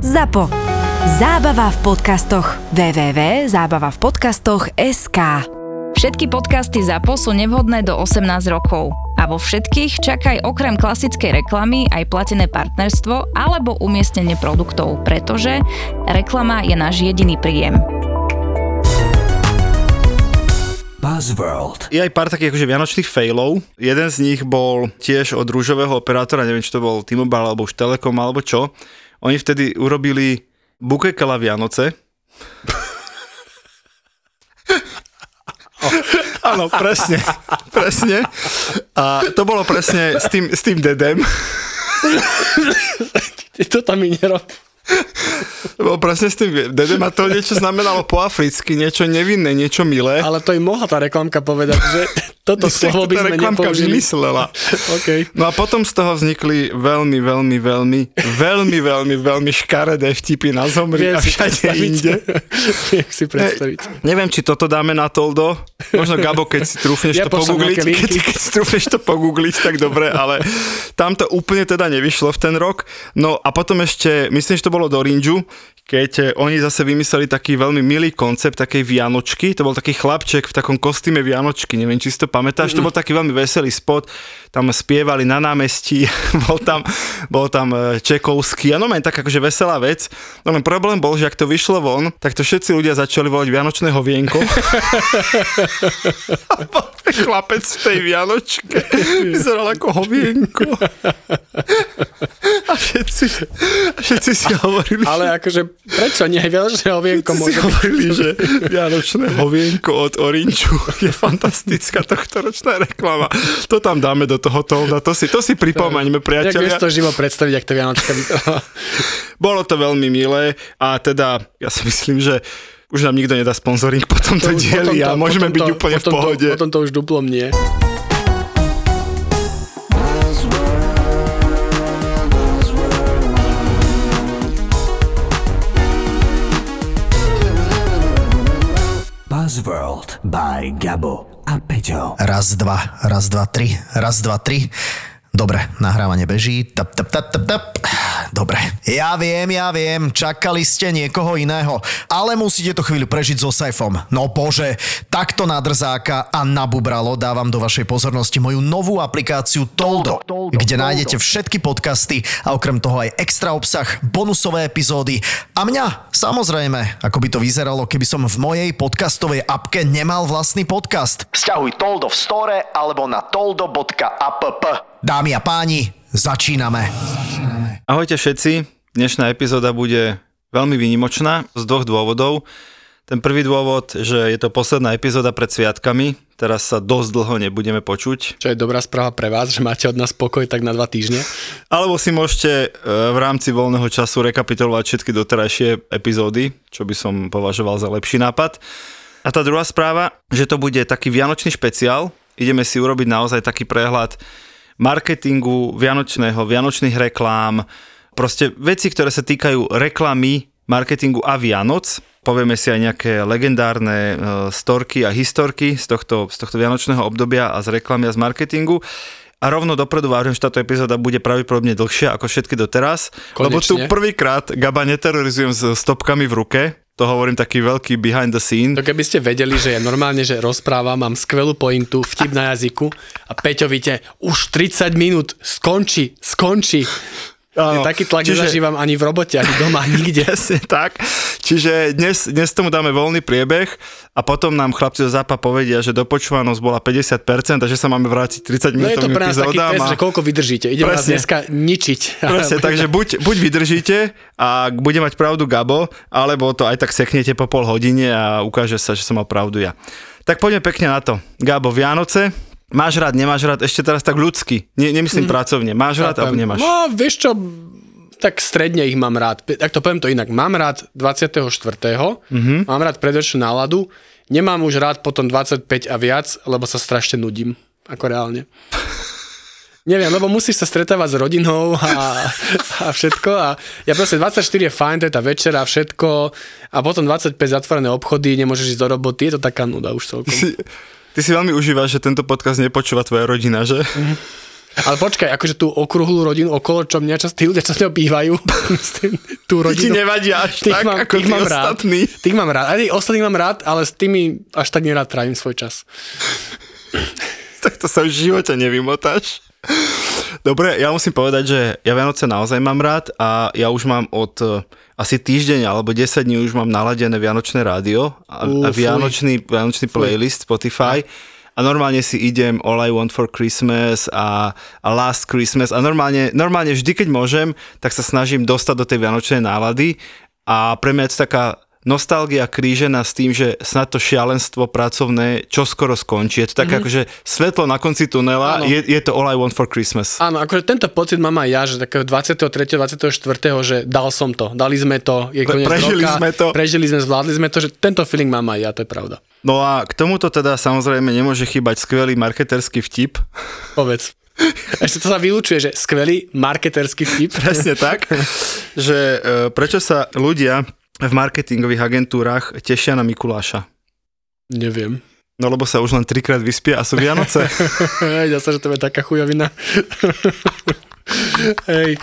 ZAPO. Zábava v podcastoch. www.zábavavpodcastoch.sk Všetky podcasty ZAPO sú nevhodné do 18 rokov. A vo všetkých čakaj okrem klasickej reklamy aj platené partnerstvo alebo umiestnenie produktov, pretože reklama je náš jediný príjem. Buzzworld. Je aj pár takých akože vianočných failov. Jeden z nich bol tiež od rúžového operátora, neviem, či to bol T-Mobile alebo už Telekom alebo čo. Oni vtedy urobili bukekala Vianoce. Áno, presne, presne. A to bolo presne s tým, s tým dedem. To tam mi nerob. To bolo presne s tým dedem a to niečo znamenalo po africky, niečo nevinné, niečo milé. Ale to im mohla tá reklamka povedať, že toto slovo by sme nepoužili. vymyslela. OK. No a potom z toho vznikli veľmi, veľmi, veľmi, veľmi, veľmi, veľmi škaredé vtipy na zomri Viem a všade inde. Viem si predstaviť. Neviem, či toto dáme na Toldo. Možno Gabo, keď si trúfneš Ja to pogoogliť, keď, keď si trúfneš to pogoogliť, tak dobre, ale tam to úplne teda nevyšlo v ten rok. No a potom ešte, myslím, že to bolo do Rinžu, keď eh, oni zase vymysleli taký veľmi milý koncept takej Vianočky. To bol taký chlapček v takom kostýme Vianočky, neviem, či si to pamätáš. To bol taký veľmi veselý spot. Tam spievali na námestí, bol tam, bol tam eh, Čekovský. A no tak akože veselá vec. No len problém bol, že ak to vyšlo von, tak to všetci ľudia začali volať Vianočné hovienko. A bol ten chlapec v tej Vianočke. Vyzeral ako hovienko. A všetci, a všetci si hovorili, Ale akože, prečo nie? Vianočné ovienko si môže byť. hovorili, že Vianočné hovienko od Orinču je fantastická tohtoročná reklama. To tam dáme do toho tolda, to si, to si pripomeňme, Jak priatelia. to živo predstaviť, ak to Vianočka vyzerala. Bolo to veľmi milé a teda ja si myslím, že už nám nikto nedá sponzoring po tomto už- dieli a potom to- môžeme byť to- úplne v to- pohode. Potom to už duplom nie. Buzzworld by Gabo a Peťo. Raz, dva, raz, dva, tri, raz, dva, tri. Dobre, nahrávanie beží. Tap, tap, tap, tap, tap. Dobre. Ja viem, ja viem, čakali ste niekoho iného, ale musíte to chvíľu prežiť so Saifom. No bože, takto na drzáka a na bubralo dávam do vašej pozornosti moju novú aplikáciu Toldo, kde nájdete všetky podcasty a okrem toho aj extra obsah, bonusové epizódy a mňa, samozrejme, ako by to vyzeralo, keby som v mojej podcastovej apke nemal vlastný podcast. Sťahuj Toldo v store alebo na toldo.app. Dámy a páni, začíname. Ahojte všetci, dnešná epizóda bude veľmi výnimočná z dvoch dôvodov. Ten prvý dôvod, že je to posledná epizóda pred sviatkami, teraz sa dosť dlho nebudeme počuť, Čo je dobrá správa pre vás, že máte od nás pokoj tak na dva týždne. alebo si môžete e, v rámci voľného času rekapitulovať všetky doterajšie epizódy, čo by som považoval za lepší nápad. A tá druhá správa, že to bude taký vianočný špeciál, ideme si urobiť naozaj taký prehľad marketingu vianočného, vianočných reklám, proste veci, ktoré sa týkajú reklamy, marketingu a Vianoc. Povieme si aj nejaké legendárne e, storky a historky z tohto, z tohto vianočného obdobia a z reklamy a z marketingu. A rovno dopredu vážim, že táto epizóda bude pravdepodobne dlhšia ako všetky doteraz, lebo tu Konečne. prvýkrát Gaba neterorizujem s stopkami v ruke, to hovorím taký veľký behind the scene. To keby ste vedeli, že ja normálne, že rozprávam, mám skvelú pointu, vtip na jazyku a Peťo víte, už 30 minút, skončí, skončí. Áno, Taký tlak čiže- nezažívam ani v robote, ani doma, nikde. Presne tak. Čiže dnes, dnes tomu dáme voľný priebeh a potom nám chlapci zo zápa povedia, že dopočúvanosť bola 50% a že sa máme vrátiť 30 No je to pre nás taký test, a- že koľko vydržíte. Idem vás dneska ničiť. Presne, takže buď, buď vydržíte a bude mať pravdu Gabo, alebo to aj tak seknete po pol hodine a ukáže sa, že som mal pravdu ja. Tak poďme pekne na to. Gabo, Vianoce, máš rád, nemáš rád, ešte teraz tak ľudsky, ne, nemyslím pracovne, máš rád alebo nemáš? No, vieš čo, tak stredne ich mám rád. Tak to poviem to inak. Mám rád 24. Mhm. Mm-hmm. Mám rád predvečnú náladu. Nemám už rád potom 25 a viac, lebo sa strašne nudím. Ako reálne. Neviem, lebo musíš sa stretávať s rodinou a, a všetko. A ja proste 24 je fajn, to je tá večera a všetko. A potom 25 zatvorené obchody, nemôžeš ísť do roboty. Je to taká nuda už celkom. Ty si, ty veľmi užívaš, že tento podcast nepočúva tvoja rodina, že? Ale počkaj, akože tú okrúhlu rodinu okolo, čo mňa čas, tí ľudia, ňou bývajú, tú Ti rodinu. nevadia až Tých tak, mám, ako tých mám ostatní. rád. Tých mám rád. Aj tých ostatných mám rád, ale s tými až tak nerád trávim svoj čas. tak to sa v živote nevymotáš. Dobre, ja musím povedať, že ja Vianoce naozaj mám rád a ja už mám od eh, asi týždeň alebo 10 dní už mám naladené Vianočné rádio a, Ú, a. Vianočný, Vianočný playlist Spotify. A normálne si idem All I Want for Christmas a, a Last Christmas. A normálne, normálne vždy, keď môžem, tak sa snažím dostať do tej Vianočnej nálady. A pre mňa je to taká nostalgia krížená s tým, že snad to šialenstvo pracovné čo skoro skončí. Je to také mm-hmm. akože svetlo na konci tunela, je, je to All I Want for Christmas. Áno, akože tento pocit mám aj ja, že takého 23. 24. že dal som to, dali sme to, je koniec prežili roka, sme to. prežili sme, zvládli sme to, že tento feeling mám aj ja, to je pravda. No a k tomuto teda samozrejme nemôže chýbať skvelý marketerský vtip. Povedz. Ešte to sa vylúčuje, že skvelý marketerský vtip. Presne tak, že e, prečo sa ľudia v marketingových agentúrach tešia na Mikuláša? Neviem. No lebo sa už len trikrát vyspia a sú Vianoce. Hej, zase, že to je taká chujovina. Hej.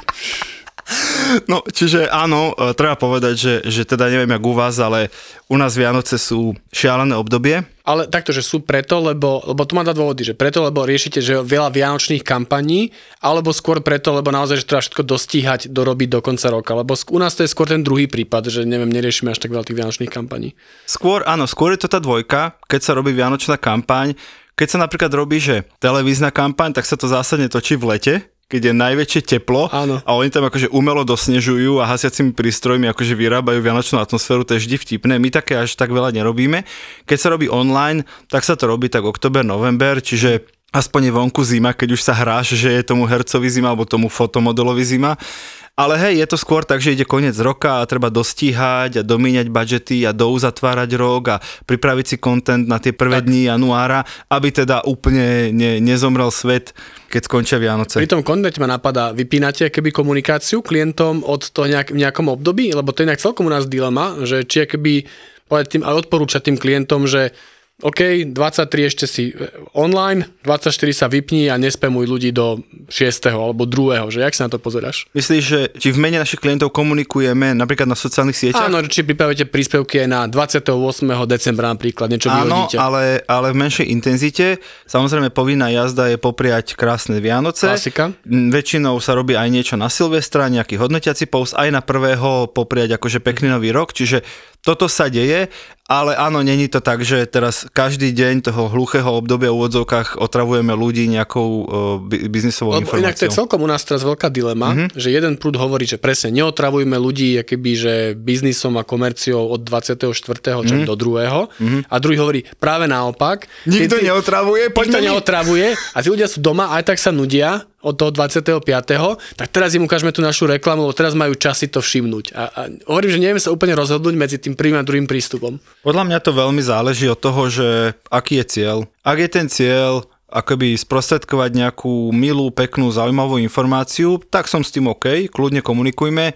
No, čiže áno, e, treba povedať, že, že teda neviem jak u vás, ale u nás Vianoce sú šialené obdobie. Ale takto, že sú preto, lebo, lebo tu má dva dôvody, že preto, lebo riešite, že veľa vianočných kampaní, alebo skôr preto, lebo naozaj, že treba všetko dostíhať, dorobiť do konca roka. Lebo u nás to je skôr ten druhý prípad, že neviem, neriešime až tak veľa tých vianočných kampaní. Skôr, áno, skôr je to tá dvojka, keď sa robí Vianočná kampaň. Keď sa napríklad robí, že televízna kampaň, tak sa to zásadne točí v lete, keď je najväčšie teplo Áno. a oni tam akože umelo dosnežujú a hasiacimi prístrojmi akože vyrábajú vianočnú atmosféru, to je vždy vtipné. My také až tak veľa nerobíme. Keď sa robí online, tak sa to robí tak oktober, november, čiže aspoň je vonku zima, keď už sa hráš, že je tomu hercovi zima alebo tomu fotomodelovi zima. Ale hej, je to skôr tak, že ide koniec roka a treba dostíhať a domíňať budžety a douzatvárať rok a pripraviť si content na tie prvé dni januára, aby teda úplne ne, nezomrel svet, keď skončia Vianoce. Pri tom kontente ma napadá, vypínate keby komunikáciu klientom od toho nejak, v nejakom období? Lebo to je nejak celkom u nás dilema, že či keby povedať tým, aj odporúčať tým klientom, že OK, 23 ešte si e, online, 24 sa vypni a nespemuj ľudí do 6. alebo 2. že jak sa na to pozeráš? Myslíš, že či v mene našich klientov komunikujeme napríklad na sociálnych sieťach? Áno, či pripravíte príspevky aj na 28. decembra napríklad, niečo Áno, vyhodíte. ale, ale v menšej intenzite. Samozrejme, povinná jazda je popriať krásne Vianoce. Klasika. Mm, Väčšinou sa robí aj niečo na Silvestra, nejaký hodnotiaci post, aj na prvého popriať akože pekný nový rok, čiže toto sa deje, ale áno, není to tak, že teraz každý deň toho hluchého obdobia v úvodzovkách otravujeme ľudí nejakou uh, bi- biznisovou Lebo inak to je informáciou. celkom u nás teraz veľká dilema, mm-hmm. že jeden prúd hovorí, že presne neotravujme ľudí akoby, že biznisom a komerciou od 24. Mm-hmm. do 2. Mm-hmm. A druhý hovorí práve naopak. Nikto neotravuje, Nikto poďme my. neotravuje a tí ľudia sú doma aj tak sa nudia od toho 25. Tak teraz im ukážeme tú našu reklamu, lebo teraz majú čas si to všimnúť. A, a hovorím, že neviem sa úplne rozhodnúť medzi tým prvým a druhým prístupom. Podľa mňa to veľmi záleží od toho, že aký je cieľ. Ak je ten cieľ akoby sprostredkovať nejakú milú, peknú, zaujímavú informáciu, tak som s tým OK, kľudne komunikujme.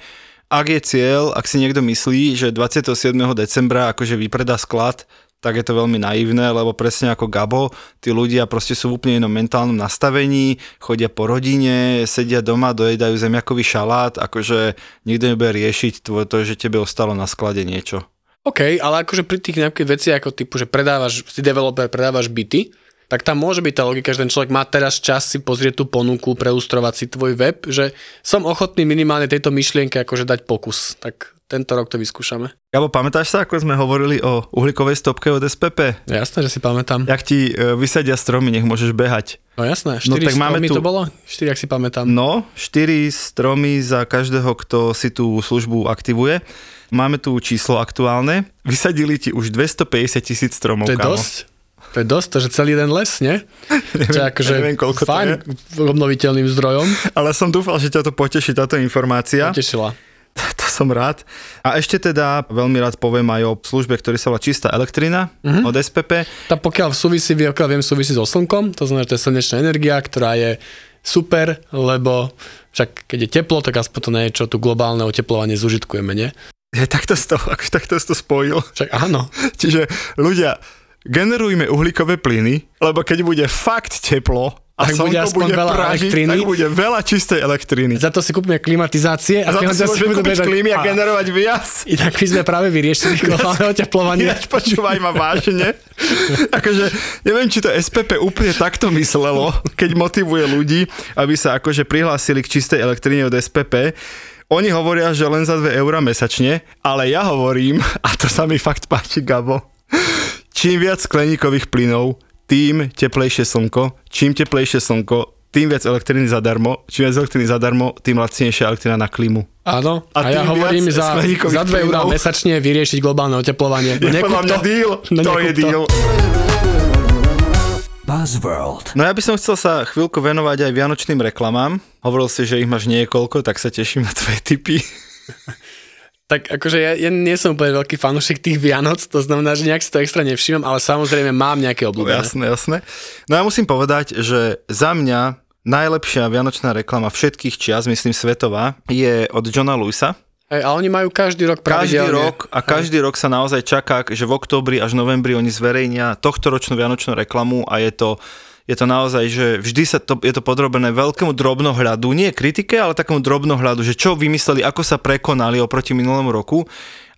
Ak je cieľ, ak si niekto myslí, že 27. decembra akože vypredá sklad, tak je to veľmi naivné, lebo presne ako Gabo, tí ľudia proste sú v úplne inom mentálnom nastavení, chodia po rodine, sedia doma, dojedajú zemiakový šalát, akože nikto nebude riešiť to, že tebe ostalo na sklade niečo. OK, ale akože pri tých nejakých veciach ako typu, že predávaš, si developer, predávaš byty, tak tam môže byť tá logika, že ten človek má teraz čas si pozrieť tú ponuku, preustrovať si tvoj web, že som ochotný minimálne tejto myšlienke akože dať pokus. Tak tento rok to vyskúšame. Gabo, pamätáš sa, ako sme hovorili o uhlíkovej stopke od SPP? Jasné, že si pamätám. Jak ti e, vysadia stromy, nech môžeš behať. No jasné, 4 No no, tak máme stromy tu- to bolo? 4, ak si pamätám. No, 4 stromy za každého, kto si tú službu aktivuje. Máme tu číslo aktuálne. Vysadili ti už 250 tisíc stromov, to je kámo. dosť. To je dosť, to že celý jeden les, nie? Čo je akože neviem, koľko to fajn obnoviteľným zdrojom. Ale som dúfal, že ťa to poteší, táto informácia. Tešila. To som rád. A ešte teda veľmi rád poviem aj o službe, ktorý sa volá Čistá elektrina Mhm. od SPP. Tá pokiaľ súvisí, pokiaľ viem, súvisí so slnkom, to znamená, že to je slnečná energia, ktorá je super, lebo však keď je teplo, tak aspoň to nie je, čo tu globálne oteplovanie zužitkujeme, nie? Je, takto, to, ako, takto to spojil. Však áno. Čiže ľudia, generujme uhlíkové plyny, lebo keď bude fakt teplo a Tak bude aspoň bude veľa pražiť, elektriny. tak bude veľa čistej elektriny. Za to si kúpime klimatizácie A za to si môžeme kúpiť klímy a a- generovať viac. Inak by sme práve vyriešili globálne oteplovanie. Ináč počúvaj ma vážne. akože, neviem, či to SPP úplne takto myslelo, keď motivuje ľudí, aby sa akože prihlásili k čistej elektrine od SPP. Oni hovoria, že len za 2 eurá mesačne, ale ja hovorím, a to sa mi fakt páči, Gabo, čím viac skleníkových plynov, tým teplejšie slnko, čím teplejšie slnko, tým viac elektriny zadarmo, čím viac elektriny zadarmo, tým lacnejšia elektrina na klímu. Áno, A a, ja hovorím za, za 2 eurá mesačne vyriešiť globálne oteplovanie. Je nekúp podľa mňa deal, No to je deal. Buzzworld. No ja by som chcel sa chvíľku venovať aj vianočným reklamám. Hovoril si, že ich máš niekoľko, tak sa teším na tvoje tipy. Tak akože ja, ja nie som úplne veľký fanúšik tých Vianoc, to znamená, že nejak si to extra nevšímam, ale samozrejme mám nejaké obľúbené. Jasné, jasné. No ja musím povedať, že za mňa najlepšia vianočná reklama všetkých čias, myslím svetová, je od Johna Lewisa. Hej, a oni majú každý rok Každý pravidelne. rok a každý rok sa naozaj čaká, že v októbri až novembri oni zverejnia tohtoročnú vianočnú reklamu a je to je to naozaj, že vždy sa to, je to podrobené veľkému drobnohľadu, nie kritike, ale takému drobnohľadu, že čo vymysleli, ako sa prekonali oproti minulému roku.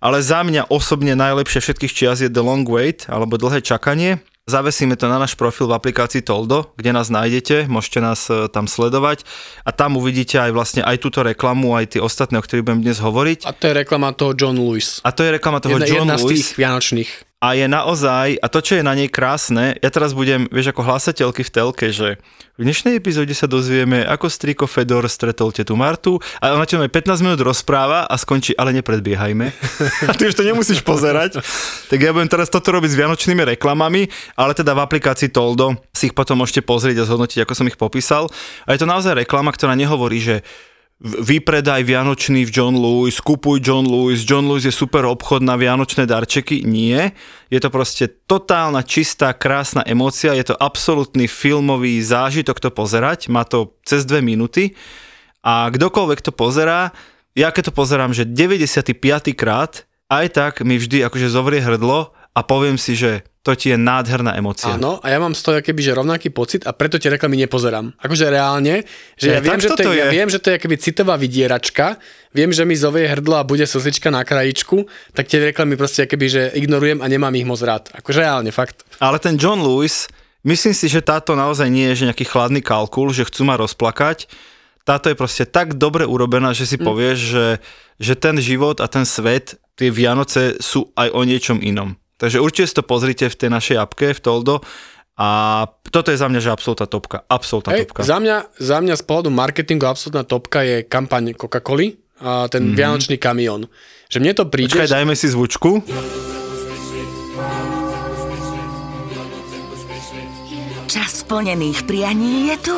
Ale za mňa osobne najlepšie všetkých čias je The Long Wait, alebo dlhé čakanie. Zavesíme to na náš profil v aplikácii Toldo, kde nás nájdete, môžete nás e, tam sledovať a tam uvidíte aj vlastne aj túto reklamu, aj tie ostatné, o ktorých budem dnes hovoriť. A to je reklama toho John Lewis. A to je reklama toho Jedna, John jedna z Lewis. tých vianočných. A je naozaj, a to, čo je na nej krásne, ja teraz budem, vieš, ako hlasateľky v telke, že v dnešnej epizóde sa dozvieme, ako striko Fedor stretol tetu Martu a ona čo 15 minút rozpráva a skončí, ale nepredbiehajme. a ty už to nemusíš pozerať. Tak ja budem teraz toto robiť s vianočnými reklamami, ale teda v aplikácii Toldo si ich potom môžete pozrieť a zhodnotiť, ako som ich popísal. A je to naozaj reklama, ktorá nehovorí, že vypredaj Vianočný v John Lewis, kupuj John Lewis, John Lewis je super obchod na Vianočné darčeky. Nie, je to proste totálna, čistá, krásna emócia, je to absolútny filmový zážitok to pozerať, má to cez dve minúty a kdokoľvek to pozerá, ja keď to pozerám, že 95. krát, aj tak mi vždy akože zovrie hrdlo a poviem si, že to ti je nádherná emócia. Áno, a ja mám z toho keby, že rovnaký pocit a preto tie reklamy nepozerám. Akože reálne, že ja, Aj viem, že to je, ja viem, že to je keby citová vydieračka, viem, že mi zovie hrdlo a bude slzička na krajičku, tak tie reklamy proste keby, že ignorujem a nemám ich moc rád. Akože reálne, fakt. Ale ten John Lewis, myslím si, že táto naozaj nie je že nejaký chladný kalkul, že chcú ma rozplakať. Táto je proste tak dobre urobená, že si mm. povieš, že, že ten život a ten svet, tie Vianoce sú aj o niečom inom. Takže určite si to pozrite v tej našej apke, v Toldo. A toto je za mňa, že absolútna topka. Absolútna Hej, topka. za, mňa, za mňa z pohľadu marketingu absolútna topka je kampaň Coca-Coly a ten mm-hmm. vianočný kamión. Že mne to príde... Počkaj, dajme si zvučku. Čas splnených prianí je tu.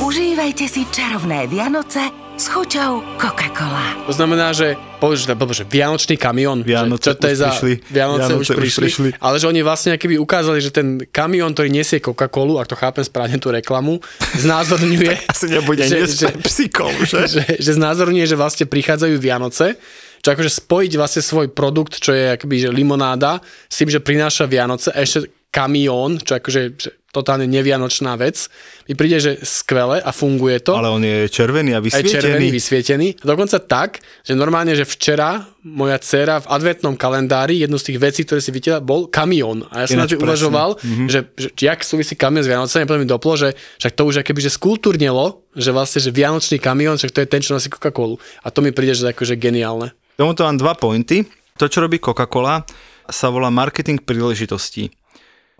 Užívajte si čarovné Vianoce s chuťou Coca-Cola. To znamená, že povieš, že, že Vianočný kamión, že, čo Vianoce to je už za prišli. Vianoce, Vianoce už už prišli, prišli. ale že oni vlastne keby ukázali, že ten kamión, ktorý nesie Coca-Colu, ak to chápem správne tú reklamu, znázorňuje, Asi nebude Že- že- psíkov, že? že, že znázorňuje, že vlastne prichádzajú Vianoce, čo akože spojiť vlastne svoj produkt, čo je akoby, že limonáda, s tým, že prináša Vianoce a ešte kamión, čo akože že totálne nevianočná vec, mi príde, že skvelé a funguje to Ale on je červený a aj červený, vysvietený. vysvietený. A dokonca tak, že normálne, že včera moja dcéra v adventnom kalendári, jednu z tých vecí, ktoré si videla, bol kamión. A ja som na to uvažoval, mm-hmm. že, že jak súvisí kamión s Vianocami, potom mi doplo, že však to už akoby, že skultúrnelo, že vlastne, že Vianočný kamión, však to je ten, čo nosí Coca-Colu. A to mi príde, že akože geniálne. Tomuto mám dva pointy. To, čo robí Coca-Cola, sa volá marketing príležitostí.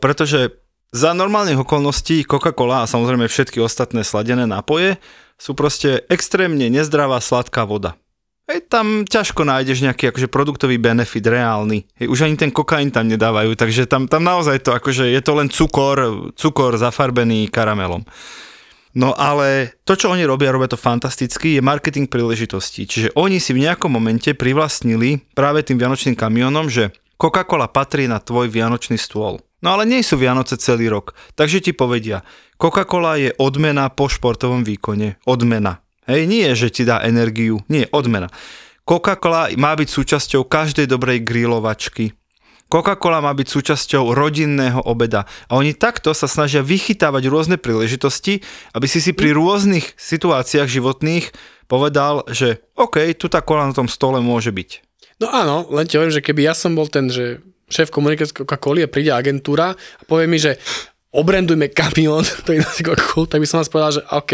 Pretože za normálnych okolností Coca-Cola a samozrejme všetky ostatné sladené nápoje sú proste extrémne nezdravá sladká voda. Hej, tam ťažko nájdeš nejaký akože produktový benefit reálny. Hej, už ani ten kokain tam nedávajú, takže tam, tam naozaj to akože je to len cukor, cukor zafarbený karamelom. No ale to, čo oni robia, robia to fantasticky, je marketing príležitostí. Čiže oni si v nejakom momente privlastnili práve tým vianočným kamionom, že Coca-Cola patrí na tvoj vianočný stôl. No ale nie sú Vianoce celý rok, takže ti povedia, Coca-Cola je odmena po športovom výkone. Odmena. Hej, nie, že ti dá energiu, nie, odmena. Coca-Cola má byť súčasťou každej dobrej grilovačky. Coca-Cola má byť súčasťou rodinného obeda. A oni takto sa snažia vychytávať rôzne príležitosti, aby si si pri rôznych situáciách životných povedal, že OK, tu tá kola na tom stole môže byť. No áno, len ti hovorím, že keby ja som bol ten, že šéf komunikácie Coca-Coly a príde agentúra a povie mi, že obrendujme kamión, to je Coca-Cola, tak by som vás povedal, že OK,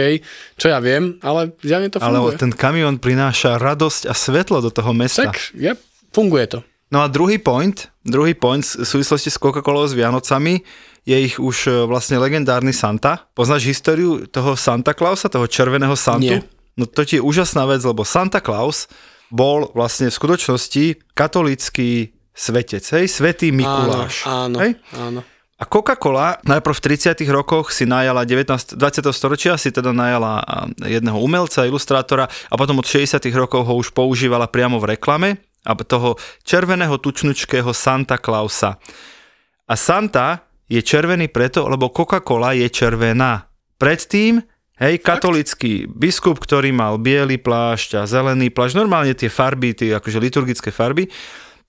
čo ja viem, ale zjavne to Ale funguje. ten kamión prináša radosť a svetlo do toho mesta. Tak, je, funguje to. No a druhý point, druhý point v súvislosti s Coca-Colou s Vianocami je ich už e, vlastne legendárny Santa. Poznáš históriu toho Santa Clausa, toho červeného Santu? Nie. No to ti je úžasná vec, lebo Santa Claus bol vlastne v skutočnosti katolícky svetec, hej, svetý Mikuláš. Áno, áno, Hej? áno. A Coca-Cola najprv v 30. rokoch si najala 19, 20. storočia si teda najala a, jedného umelca, ilustrátora a potom od 60. rokov ho už používala priamo v reklame a toho červeného tučnučkého Santa Clausa. A Santa je červený preto, lebo Coca-Cola je červená. Predtým, hej, katolický biskup, ktorý mal biely plášť a zelený plášť, normálne tie farby, tie akože liturgické farby,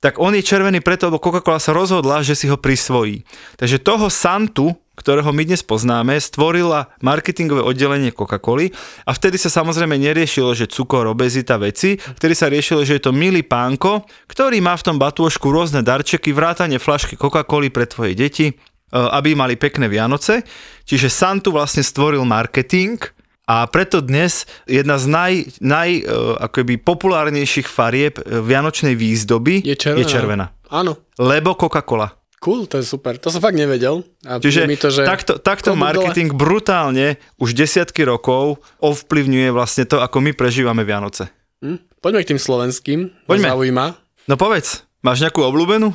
tak on je červený preto, lebo Coca-Cola sa rozhodla, že si ho prisvojí. Takže toho Santu, ktorého my dnes poznáme, stvorila marketingové oddelenie Coca-Coly a vtedy sa samozrejme neriešilo, že cukor, obezita veci, vtedy sa riešilo, že je to milý pánko, ktorý má v tom batôžku rôzne darčeky, vrátane flašky Coca-Coly pre tvoje deti, e, aby mali pekné Vianoce. Čiže Santu vlastne stvoril marketing a preto dnes jedna z naj, naj e, akoby populárnejších farieb e, vianočnej výzdoby Je červená. je červená. Áno. Lebo Coca-Cola. Cool, to je super. To som fakt nevedel. A Čiže mi to, že takto, takto dole. marketing brutálne už desiatky rokov ovplyvňuje vlastne to, ako my prežívame Vianoce. Hm? Poďme k tým slovenským. Poďme. Ma Zaujíma. No povedz, máš nejakú obľúbenú?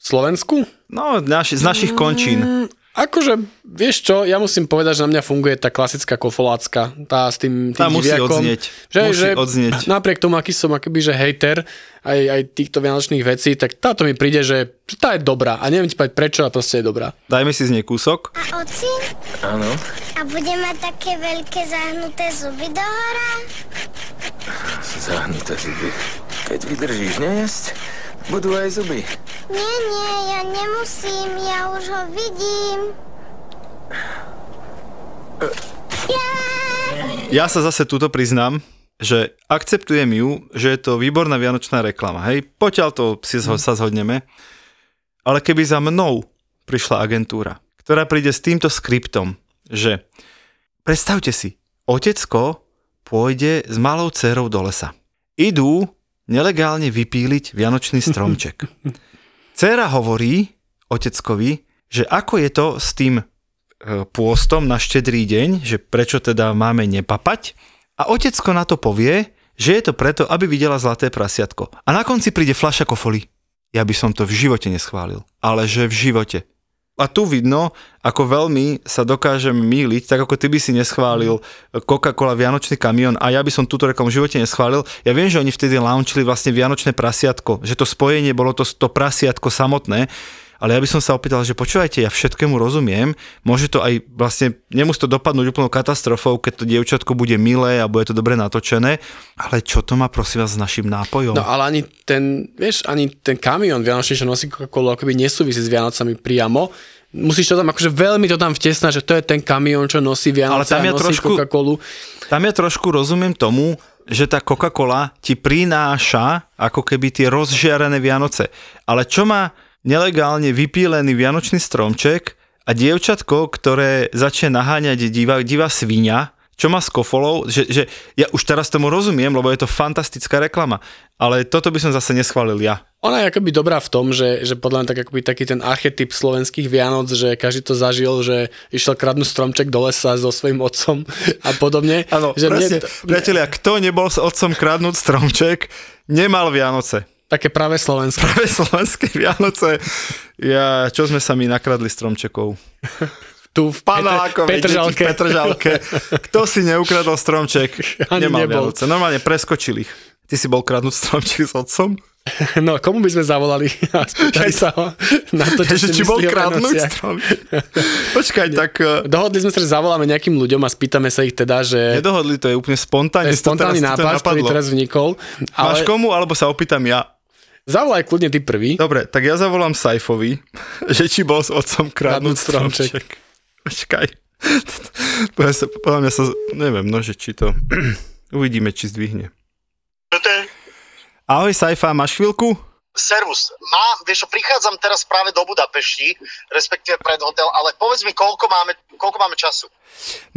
Slovensku? No, naš, z našich končín. Mm, akože, vieš čo, ja musím povedať, že na mňa funguje tá klasická kofolácka, tá s tým, tým Tá musí diviakom. odznieť. Že, Musí že odznieť. Napriek tomu, aký som akoby, že hejter aj, aj týchto vianočných vecí, tak táto mi príde, že že tá je dobrá. A neviem ti povedať prečo, a proste je dobrá. Dajme si z nej kúsok. A oci? Áno, A bude mať také veľké zahnuté zuby do hora? zahnuté zuby. Keď vydržíš nejesť, budú aj zuby. Nie, nie, ja nemusím, ja už ho vidím. Ja! Ja sa zase túto priznám, že akceptujem ju, že je to výborná vianočná reklama. Hej, poťaľ to si zho- sa zhodneme. Ale keby za mnou prišla agentúra, ktorá príde s týmto skriptom, že predstavte si, otecko pôjde s malou dcerou do lesa. Idú nelegálne vypíliť vianočný stromček. Cera hovorí oteckovi, že ako je to s tým e, pôstom na štedrý deň, že prečo teda máme nepapať. A otecko na to povie, že je to preto, aby videla zlaté prasiatko. A na konci príde fľaša kofoly. Ja by som to v živote neschválil. Ale že v živote. A tu vidno, ako veľmi sa dokážem míliť, tak ako ty by si neschválil Coca-Cola Vianočný kamión a ja by som túto reklamu v živote neschválil. Ja viem, že oni vtedy launchili vlastne Vianočné prasiatko, že to spojenie bolo to, to prasiatko samotné, ale ja by som sa opýtal, že počúvajte, ja všetkému rozumiem, môže to aj vlastne, nemusí to dopadnúť úplnou katastrofou, keď to dievčatko bude milé a bude to dobre natočené, ale čo to má prosím vás s našim nápojom? No ale ani ten, vieš, ani ten kamión Vianočný, čo nosí Coca-Colu, akoby nesúvisí s Vianocami priamo. Musíš to tam, akože veľmi to tam vtesnať, že to je ten kamión, čo nosí Vianoce Ale tam ja nosí trošku- Coca-Colu. Tam ja trošku rozumiem tomu, že tá Coca-Cola ti prináša ako keby tie rozžiarené Vianoce. Ale čo má nelegálne vypílený Vianočný stromček a dievčatko, ktoré začne naháňať divá, divá svinia, čo má s kofolou, že, že ja už teraz tomu rozumiem, lebo je to fantastická reklama. Ale toto by som zase neschválil ja. Ona je akoby dobrá v tom, že, že podľa mňa tak akoby taký ten archetyp slovenských Vianoc, že každý to zažil, že išiel kradnúť stromček do lesa so svojím otcom a podobne. Áno, presne. mne, Priatelia, kto nebol s otcom kradnúť stromček, nemal Vianoce. Také práve slovenské. Práve slovenské Vianoce. Ja, čo sme sa mi nakradli stromčekov? Tu v deti v Petržalke. Petržalke. Kto si neukradol stromček, Ani nemal nebol. Vianoce. Normálne preskočil ich. Ty si bol kradnúť stromček s otcom? No, komu by sme zavolali a spýtali sa ho na to, čo Že si či bol kradnúť stromček? Počkaj, tak eh, Dohodli sme sa, že zavoláme nejakým ľuďom a spýtame sa ich teda, že nedohodli, to je úplne spontánne. to je spontánny nápad, to ktorý teraz vznikol. Máš Ale komu, alebo sa opýtam ja? Zavolaj kľudne ty prvý. Dobre, tak ja zavolám Saifovi, že či bol s otcom kradnúť stromček. stromček. Počkaj. Podľa, mňa sa, neviem, no, že či to... Uvidíme, či zdvihne. Ahoj Saifa, máš chvíľku? Servus, má, vieš prichádzam teraz práve do Budapešti, respektíve pred hotel, ale povedz mi, koľko máme, koľko máme času.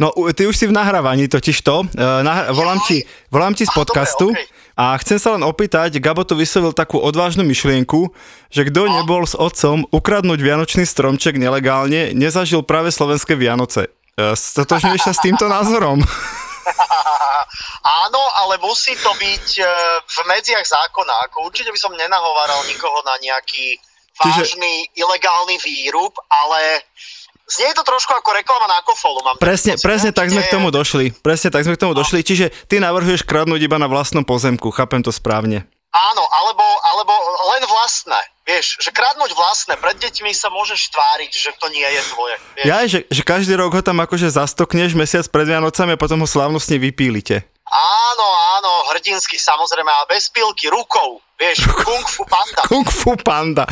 No, ty už si v nahrávaní totiž to. E, nah- volám, ti, volám ti z Á, dobre, podcastu okej. A chcem sa len opýtať, Gabo to vyslovil takú odvážnu myšlienku, že kto nebol s otcom ukradnúť vianočný stromček nelegálne, nezažil práve slovenské Vianoce. E, Stotožňuješ sa s týmto názorom? Áno, ale musí to byť e, v medziach zákona. Ako určite by som nenahováral nikoho na nejaký Čiže- vážny ilegálny výrub, ale znie to trošku ako reklama na kofolu. Mám Presne, pocit. presne tak sme k Určite- tomu došli. Presne tak sme k tomu došli. Čiže ty navrhuješ kradnúť iba na vlastnom pozemku. Chápem to správne. Áno, alebo, alebo len vlastné. Vieš, že kradnúť vlastné, pred deťmi sa môžeš tváriť, že to nie je tvoje. Vieš. Ja, že, že každý rok ho tam akože zastokneš mesiac pred Vianocami a potom ho slávnostne vypílite. Áno, áno, hrdinsky samozrejme, a bez pilky, rukou. Vieš, kung fu panda. Kung Fu Panda.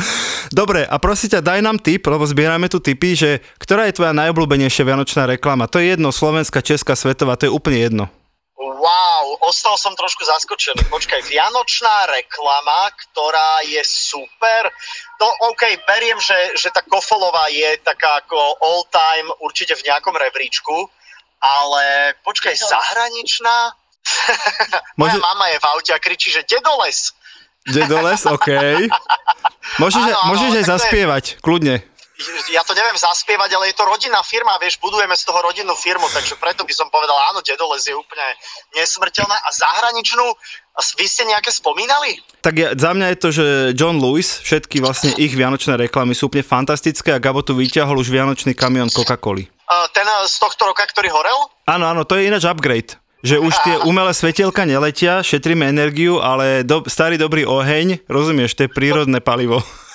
Dobre, a prosím ťa, daj nám tip, lebo zbierame tu tipy, že ktorá je tvoja najobľúbenejšia vianočná reklama? To je jedno, slovenská, česká, svetová, to je úplne jedno. Wow, ostal som trošku zaskočený. Počkaj, vianočná reklama, ktorá je super. To OK, beriem, že, že tá Kofolová je taká ako all time určite v nejakom rebríčku, ale počkaj, zahraničná? Moja Môže- mama je v aute a kričí, že dedoles. Dedoles, OK. Môžeš, Áno, áno, môžeš aj to je- zaspievať, kľudne. Ja to neviem zaspievať, ale je to rodinná firma, vieš, budujeme z toho rodinnú firmu, takže preto by som povedal, áno, dedoles je úplne nesmrteľná. A zahraničnú, vy ste nejaké spomínali? Tak ja, za mňa je to, že John Lewis, všetky vlastne ich vianočné reklamy sú úplne fantastické a Gabo tu vyťahol už vianočný kamión Coca-Coli. Uh, ten uh, z tohto roka, ktorý horel? Áno, áno, to je ináč upgrade. Že už tie umelé svetielka neletia, šetríme energiu, ale do, starý dobrý oheň, rozumieš, to je prírodné palivo.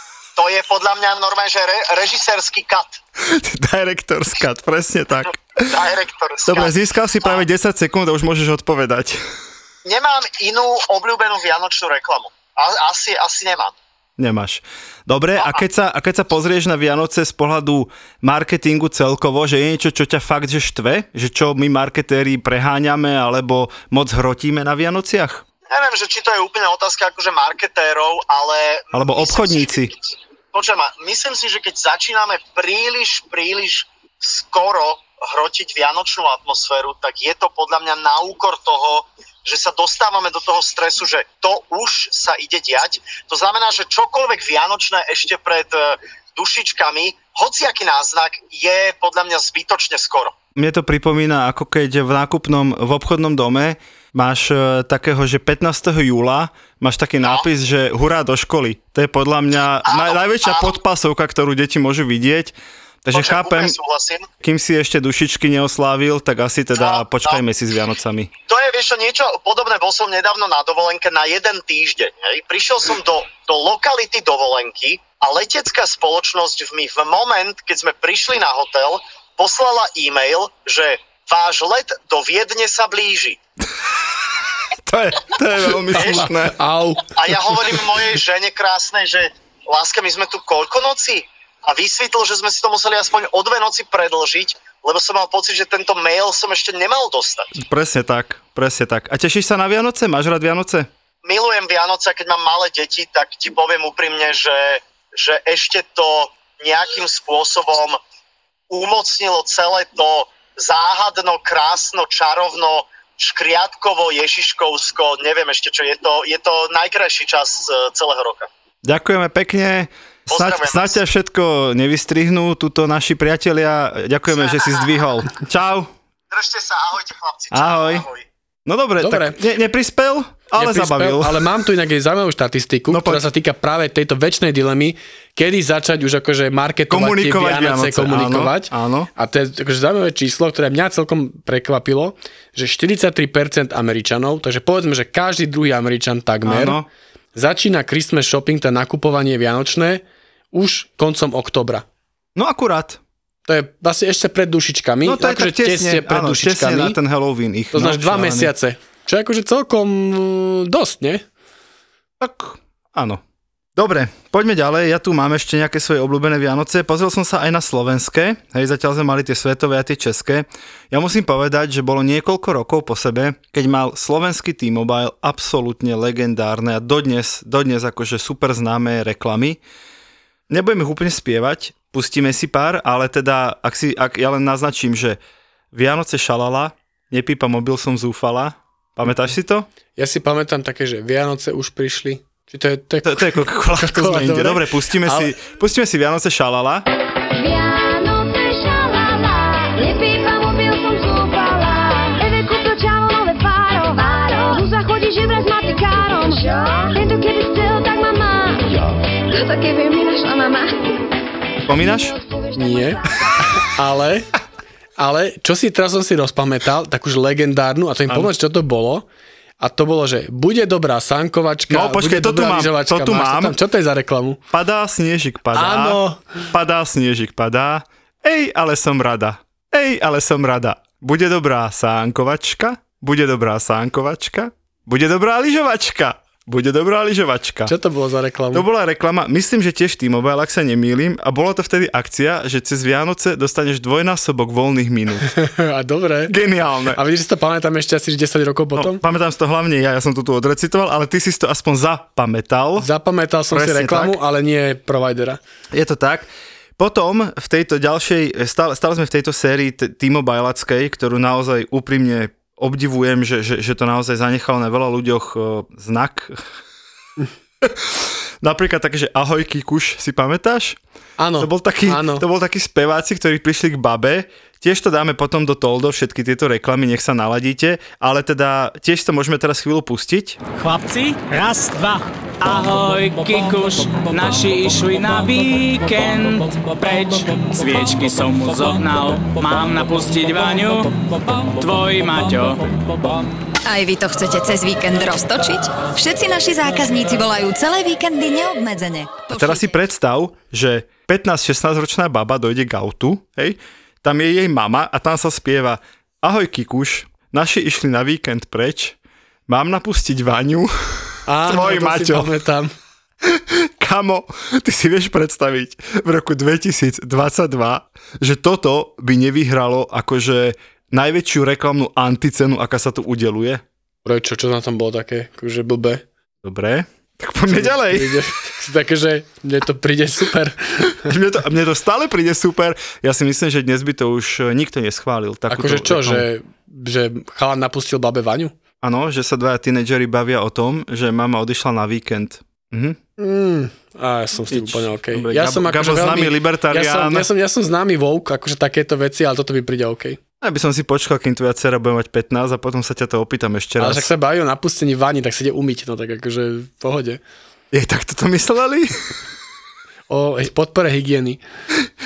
To je podľa mňa normálne, že re, režisérsky cut. Director's cut, presne tak. Director's Dobre, cut. získal si práve 10 sekúnd a už môžeš odpovedať. Nemám inú obľúbenú vianočnú reklamu. A, asi, asi nemám. Nemáš. Dobre, a keď, sa, a keď sa pozrieš na Vianoce z pohľadu marketingu celkovo, že je niečo, čo ťa fakt že štve? Že čo my marketéri preháňame alebo moc hrotíme na Vianociach? Neviem, že či to je úplne otázka akože marketérov, ale... Alebo obchodníci. Počujem myslím si, že keď začíname príliš, príliš skoro hrotiť vianočnú atmosféru, tak je to podľa mňa na úkor toho, že sa dostávame do toho stresu, že to už sa ide diať. To znamená, že čokoľvek vianočné ešte pred e, dušičkami, hociaký náznak, je podľa mňa zbytočne skoro. Mne to pripomína, ako keď v nákupnom, v obchodnom dome máš e, takého, že 15. júla máš taký nápis, že hurá do školy. To je podľa mňa naj, najväčšia podpasovka, ktorú deti môžu vidieť. Takže Počujem, chápem, kým si ešte dušičky neoslávil, tak asi teda počkajme si s Vianocami. To je, vieš čo, niečo podobné, bol som nedávno na dovolenke na jeden týždeň. Hej. Prišiel som do, do lokality dovolenky a letecká spoločnosť mi v moment, keď sme prišli na hotel, poslala e-mail, že váš let do Viedne sa blíži. To je, to je veľmi slušné. Au. A ja hovorím mojej žene krásnej, že láska, my sme tu koľko noci? A vysvetlil, že sme si to museli aspoň o dve noci predlžiť, lebo som mal pocit, že tento mail som ešte nemal dostať. Presne tak, presne tak. A tešíš sa na Vianoce? Máš rád Vianoce? milujem Vianoce, keď mám malé deti, tak ti poviem úprimne, že, že ešte to nejakým spôsobom umocnilo celé to záhadno, krásno, čarovno, škriatkovo, ježiškovsko, neviem ešte čo, je to, je to najkrajší čas e, celého roka. Ďakujeme pekne. Snaď, snaď ťa všetko nevystrihnú, tuto naši priatelia. Ďakujeme, že si zdvihol. Čau. Držte sa, ahojte chlapci. Čau, Ahoj. ahoj. No dobre, Dobre. tak ne, neprispel, ale Neprispel, zabavil. Ale mám tu inak aj zaujímavú štatistiku, No no, ktorá poď. sa týka práve tejto väčšnej dilemy, kedy začať už akože marketovať Komunikovať tie Vianoce, Vianoce, komunikovať. áno, áno. A to je akože zaujímavé číslo, ktoré mňa celkom prekvapilo, že 43% Američanov, takže povedzme, že každý druhý Američan takmer, Áno. začína Christmas shopping, to nakupovanie vianočné, už koncom oktobra. No akurát. To je vlastne ešte pred dušičkami, No to je akože tak tesne, pred áno, tesne dušičkami. na ten Halloween ich. To znamená dva mesiace. Čo je akože celkom mm, dosť, nie? Tak áno. Dobre, poďme ďalej. Ja tu mám ešte nejaké svoje obľúbené Vianoce. Pozrel som sa aj na slovenské. Hej, zatiaľ sme mali tie svetové a tie české. Ja musím povedať, že bolo niekoľko rokov po sebe, keď mal slovenský T-Mobile absolútne legendárne a dodnes, dodnes akože super známe reklamy. Nebudem ich úplne spievať, pustíme si pár, ale teda, ak, si, ak ja len naznačím, že Vianoce šalala, nepípa mobil som zúfala. Pamätáš si to? Ja si pamätám také, že Vianoce už prišli. Či to je, to je, To, to je Coca-Cola, to sme inde. Dobre, pustíme, si, pustíme si Vianoce šalala. Vianoce šalala, nepípa mobil som zúfala. Eve kúpil čavo nové fáro, fáro. Zúza chodí že vraj s matikárom. Čo? Tento keby chcel, tak ma má. To keby mi našla mama. Spomínaš? Nie, ale, ale čo si teraz som si rozpamätal, tak už legendárnu, a to im pomôcť, čo to bolo, a to bolo, že bude dobrá sankovačka, No, počkej, bude to tu dobrá mám, to tu Máš mám. tam? Čo to je za reklamu? Padá snežik, padá. Áno. Padá snežik, padá. Ej, ale som rada. Ej, ale som rada. Bude dobrá sánkovačka, bude dobrá sánkovačka, bude dobrá lyžovačka. Bude dobrá lyžovačka. Čo to bolo za reklamu? To bola reklama, myslím, že tiež T-Mobile, ak sa nemýlim, a bola to vtedy akcia, že cez Vianoce dostaneš dvojnásobok voľných minút. a dobre. Geniálne. A vidíš, že si to pamätám ešte asi 10 rokov potom? No, pamätám si to hlavne ja, ja som to tu odrecitoval, ale ty si si to aspoň zapamätal. Zapamätal som si Presne reklamu, tak. ale nie providera. Je to tak. Potom v tejto ďalšej, stále, stále sme v tejto sérii t- T-Mobileackej, ktorú naozaj úprimne obdivujem, že, že, že to naozaj zanechalo na veľa ľuďoch e, znak. Napríklad také, že ahoj Kikuš, si pamätáš? Áno, To bol taký, áno. to bol taký speváci, ktorí prišli k babe. Tiež to dáme potom do Toldo, všetky tieto reklamy, nech sa naladíte, ale teda tiež to môžeme teraz chvíľu pustiť. Chlapci, raz, dva. Ahoj, Kikuš, naši išli na víkend preč. Sviečky som mu zohnal, mám napustiť Vaňu, tvoj Maťo. Aj vy to chcete cez víkend roztočiť? Všetci naši zákazníci volajú celé víkendy neobmedzene. A teraz si predstav, že 15-16 ročná baba dojde k autu, hej, tam je jej mama a tam sa spieva Ahoj Kikuš, naši išli na víkend preč, mám napustiť Vaňu, Áno, tvoj to si Maťo. pamätám. Kamo, ty si vieš predstaviť v roku 2022, že toto by nevyhralo akože najväčšiu reklamnú anticenu, aká sa tu udeluje? Prečo, čo na tom bolo také, akože blbé? Dobre, tak poďme ďalej. Príde, také, že mne to príde super. Mne to, mne to stále príde super. Ja si myslím, že dnes by to už nikto neschválil. Akože čo, reklamu. že, že chalan napustil babe Vaňu? Áno, že sa dvaja tínedžeri bavia o tom, že mama odišla na víkend. Mhm. Mm, a ja som s tým Nič. úplne OK. Dobre, ja Gabo- som akože Gabo známy veľmi, libertarián. Ja som, ja, som, ja som známy woke, akože takéto veci, ale toto mi príde OK. Ja by som si počkal, kým tvoja dcera bude mať 15 a potom sa ťa to opýtam ešte Ale raz. však sa baví o napustení vani, tak sa ide umyť, no tak akože v pohode. Je, tak toto mysleli? O podpore hygieny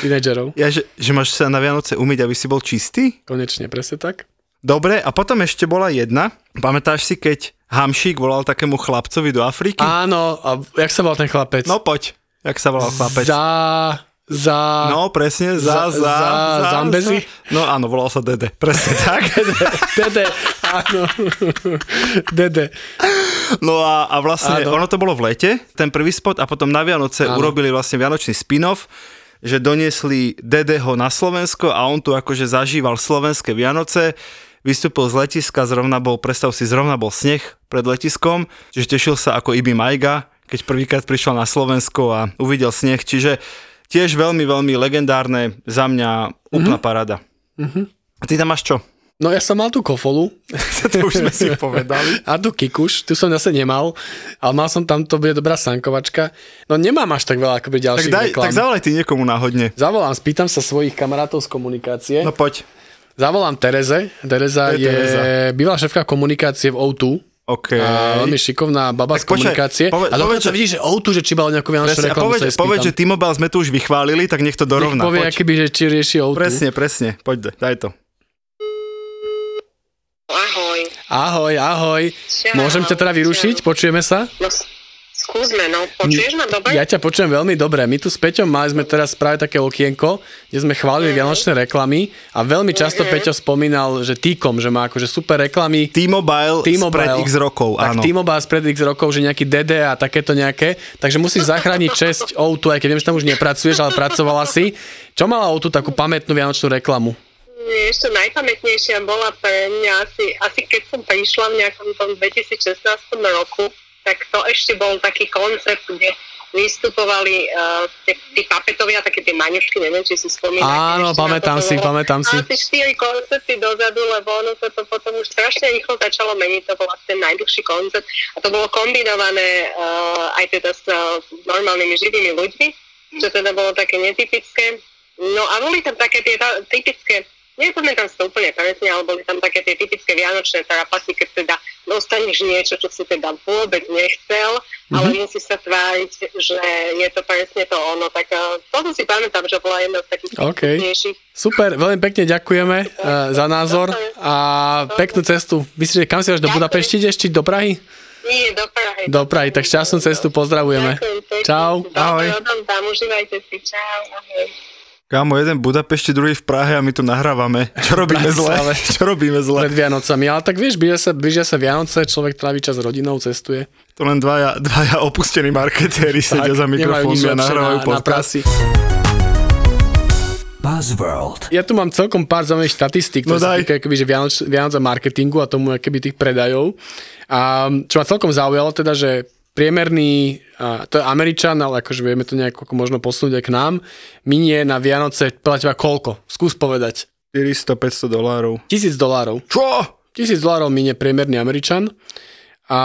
tínedžerov. Ja, že, že máš sa na Vianoce umyť, aby si bol čistý? Konečne, presne tak. Dobre, a potom ešte bola jedna. Pamätáš si, keď Hamšík volal takému chlapcovi do Afriky? Áno, a jak sa volal ten chlapec? No poď, jak sa volal chlapec? Za... Za... No, presne, za, za, Za- za, Zambezi? za. No áno, volal sa Dede, presne tak. Dede, áno. Dede. No a, a vlastne Áno. ono to bolo v lete, ten prvý spot a potom na Vianoce Áno. urobili vlastne Vianočný spin-off, že doniesli Dedeho na Slovensko a on tu akože zažíval slovenské Vianoce, vystúpil z letiska, zrovna bol, predstav si, zrovna bol sneh pred letiskom, čiže tešil sa ako Ibi Majga, keď prvýkrát prišiel na Slovensko a uvidel sneh, čiže tiež veľmi, veľmi legendárne, za mňa úplná parada. Mhm. A ty tam máš čo? No ja som mal tú kofolu. to už sme si povedali. A tu kikuš, tu som zase nemal, ale mal som tam, to bude dobrá sankovačka. No nemám až tak veľa akoby Tak, ďalších daj, reklám. tak zavolaj ty niekomu náhodne. Zavolám, spýtam sa svojich kamarátov z komunikácie. No poď. Zavolám Tereze. Tereza je je, Tereza. bývalá šéfka komunikácie v O2. OK. A veľmi šikovná baba z Tak počkaj, komunikácie. poved- a dokonca povedz, vidíš, že O2, že či mal nejakú vianočnú Presne, reklamu, povedz, povedz, že. T-Mobile sme tu už vychválili, tak nech to Nech dorovná. povie, poď. aký by, že či rieši O2. Presne, presne. Poď, daj to. Ahoj. Ahoj, ahoj. Čau, Môžem ťa teda vyrušiť? Počujeme sa? No, skúsme, no. Počuješ ma dobre? Ja ťa počujem veľmi dobre. My tu s Peťom mali sme teraz práve také okienko, kde sme chválili vianočné reklamy a veľmi často Peťo spomínal, že T-com, že má akože super reklamy. T-Mobile, spred x rokov, tak áno. T-Mobile spred x rokov, že nejaký DD a takéto nejaké. Takže musíš zachrániť česť O2, aj keď viem, že tam už nepracuješ, ale pracovala si. Čo mala O2 takú pamätnú vianočnú reklamu? Ešte najpamätnejšia bola pre mňa asi, asi keď som prišla v nejakom tom 2016 roku, tak to ešte bol taký koncept, kde vystupovali uh, tie, tí papetovia, také tie maňušky, neviem, či si spomínate. Áno, pamätám si, pamätám si. Asi štyri koncepty dozadu, lebo ono sa to potom už strašne rýchlo začalo meniť, to bol asi ten najdlhší koncept a to bolo kombinované uh, aj teda s uh, normálnymi živými ľuďmi, čo teda bolo také netypické. No a boli tam také tie typické Nepamätám si to úplne presne, ale boli tam také tie typické vianočné trapasy, keď teda dostaneš niečo, čo si teda vôbec nechcel, mm-hmm. ale musíš sa tváriť, že je to presne to ono. Tak uh, toto si pamätám, že bola jedna z takých OK. vtipnejších. Super, veľmi pekne ďakujeme uh, za názor a peknú cestu. Myslíš, že kam si až do Budapešti či do Prahy? Nie, do Prahy. Do Prahy, tak šťastnú cestu pozdravujeme. Ďakujem. Čau. Odom tam, užívajte si. Čau. Ahoj. Kámo, jeden v Budapešti, druhý v Prahe a my tu nahrávame. Čo robíme zle? Čo robíme zle? Pred Vianocami, ale tak vieš, blížia sa, blížia sa Vianoce, človek tráví čas s rodinou, cestuje. To len dvaja, dvaja opustení marketéri sedia za mikrofónmi a nahrávajú na, na podcast. práci. Buzzworld. Ja tu mám celkom pár zaujímavých štatistík, No ktoré sa daj. týkajú akoby, že Vianoc, Vianoc a marketingu a tomu akoby tých predajov. A čo ma celkom zaujalo, teda, že priemerný, to je Američan, ale akože vieme to nejako ako možno posunúť aj k nám, minie na Vianoce podľa teba koľko? Skús povedať. 400-500 dolárov. Tisíc dolárov. Čo? Tisíc dolárov minie priemerný Američan. A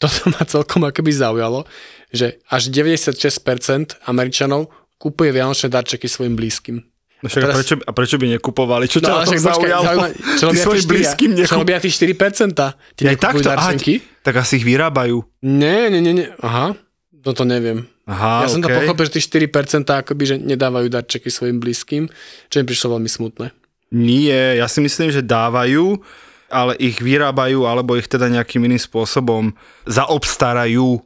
toto ma celkom akoby zaujalo, že až 96% Američanov kupuje vianočné darčeky svojim blízkym. No však a, Teraz- prečo, a prečo by nekupovali? Čo ťa No, na tom zaujalo? zaujíma- čo Ty svojim blízkym Čo nekup... robia tí 4%? Tí Aj takto? Aha, ti- tak asi ich vyrábajú. Nie, nie, nie, nie. Aha, no to neviem. Aha, ja som to pochopil, že tí 4% akoby, že nedávajú darčeky svojim blízkym, čo mi prišlo veľmi smutné. Nie, ja si myslím, že dávajú, ale ich vyrábajú, alebo ich teda nejakým iným spôsobom zaobstarajú.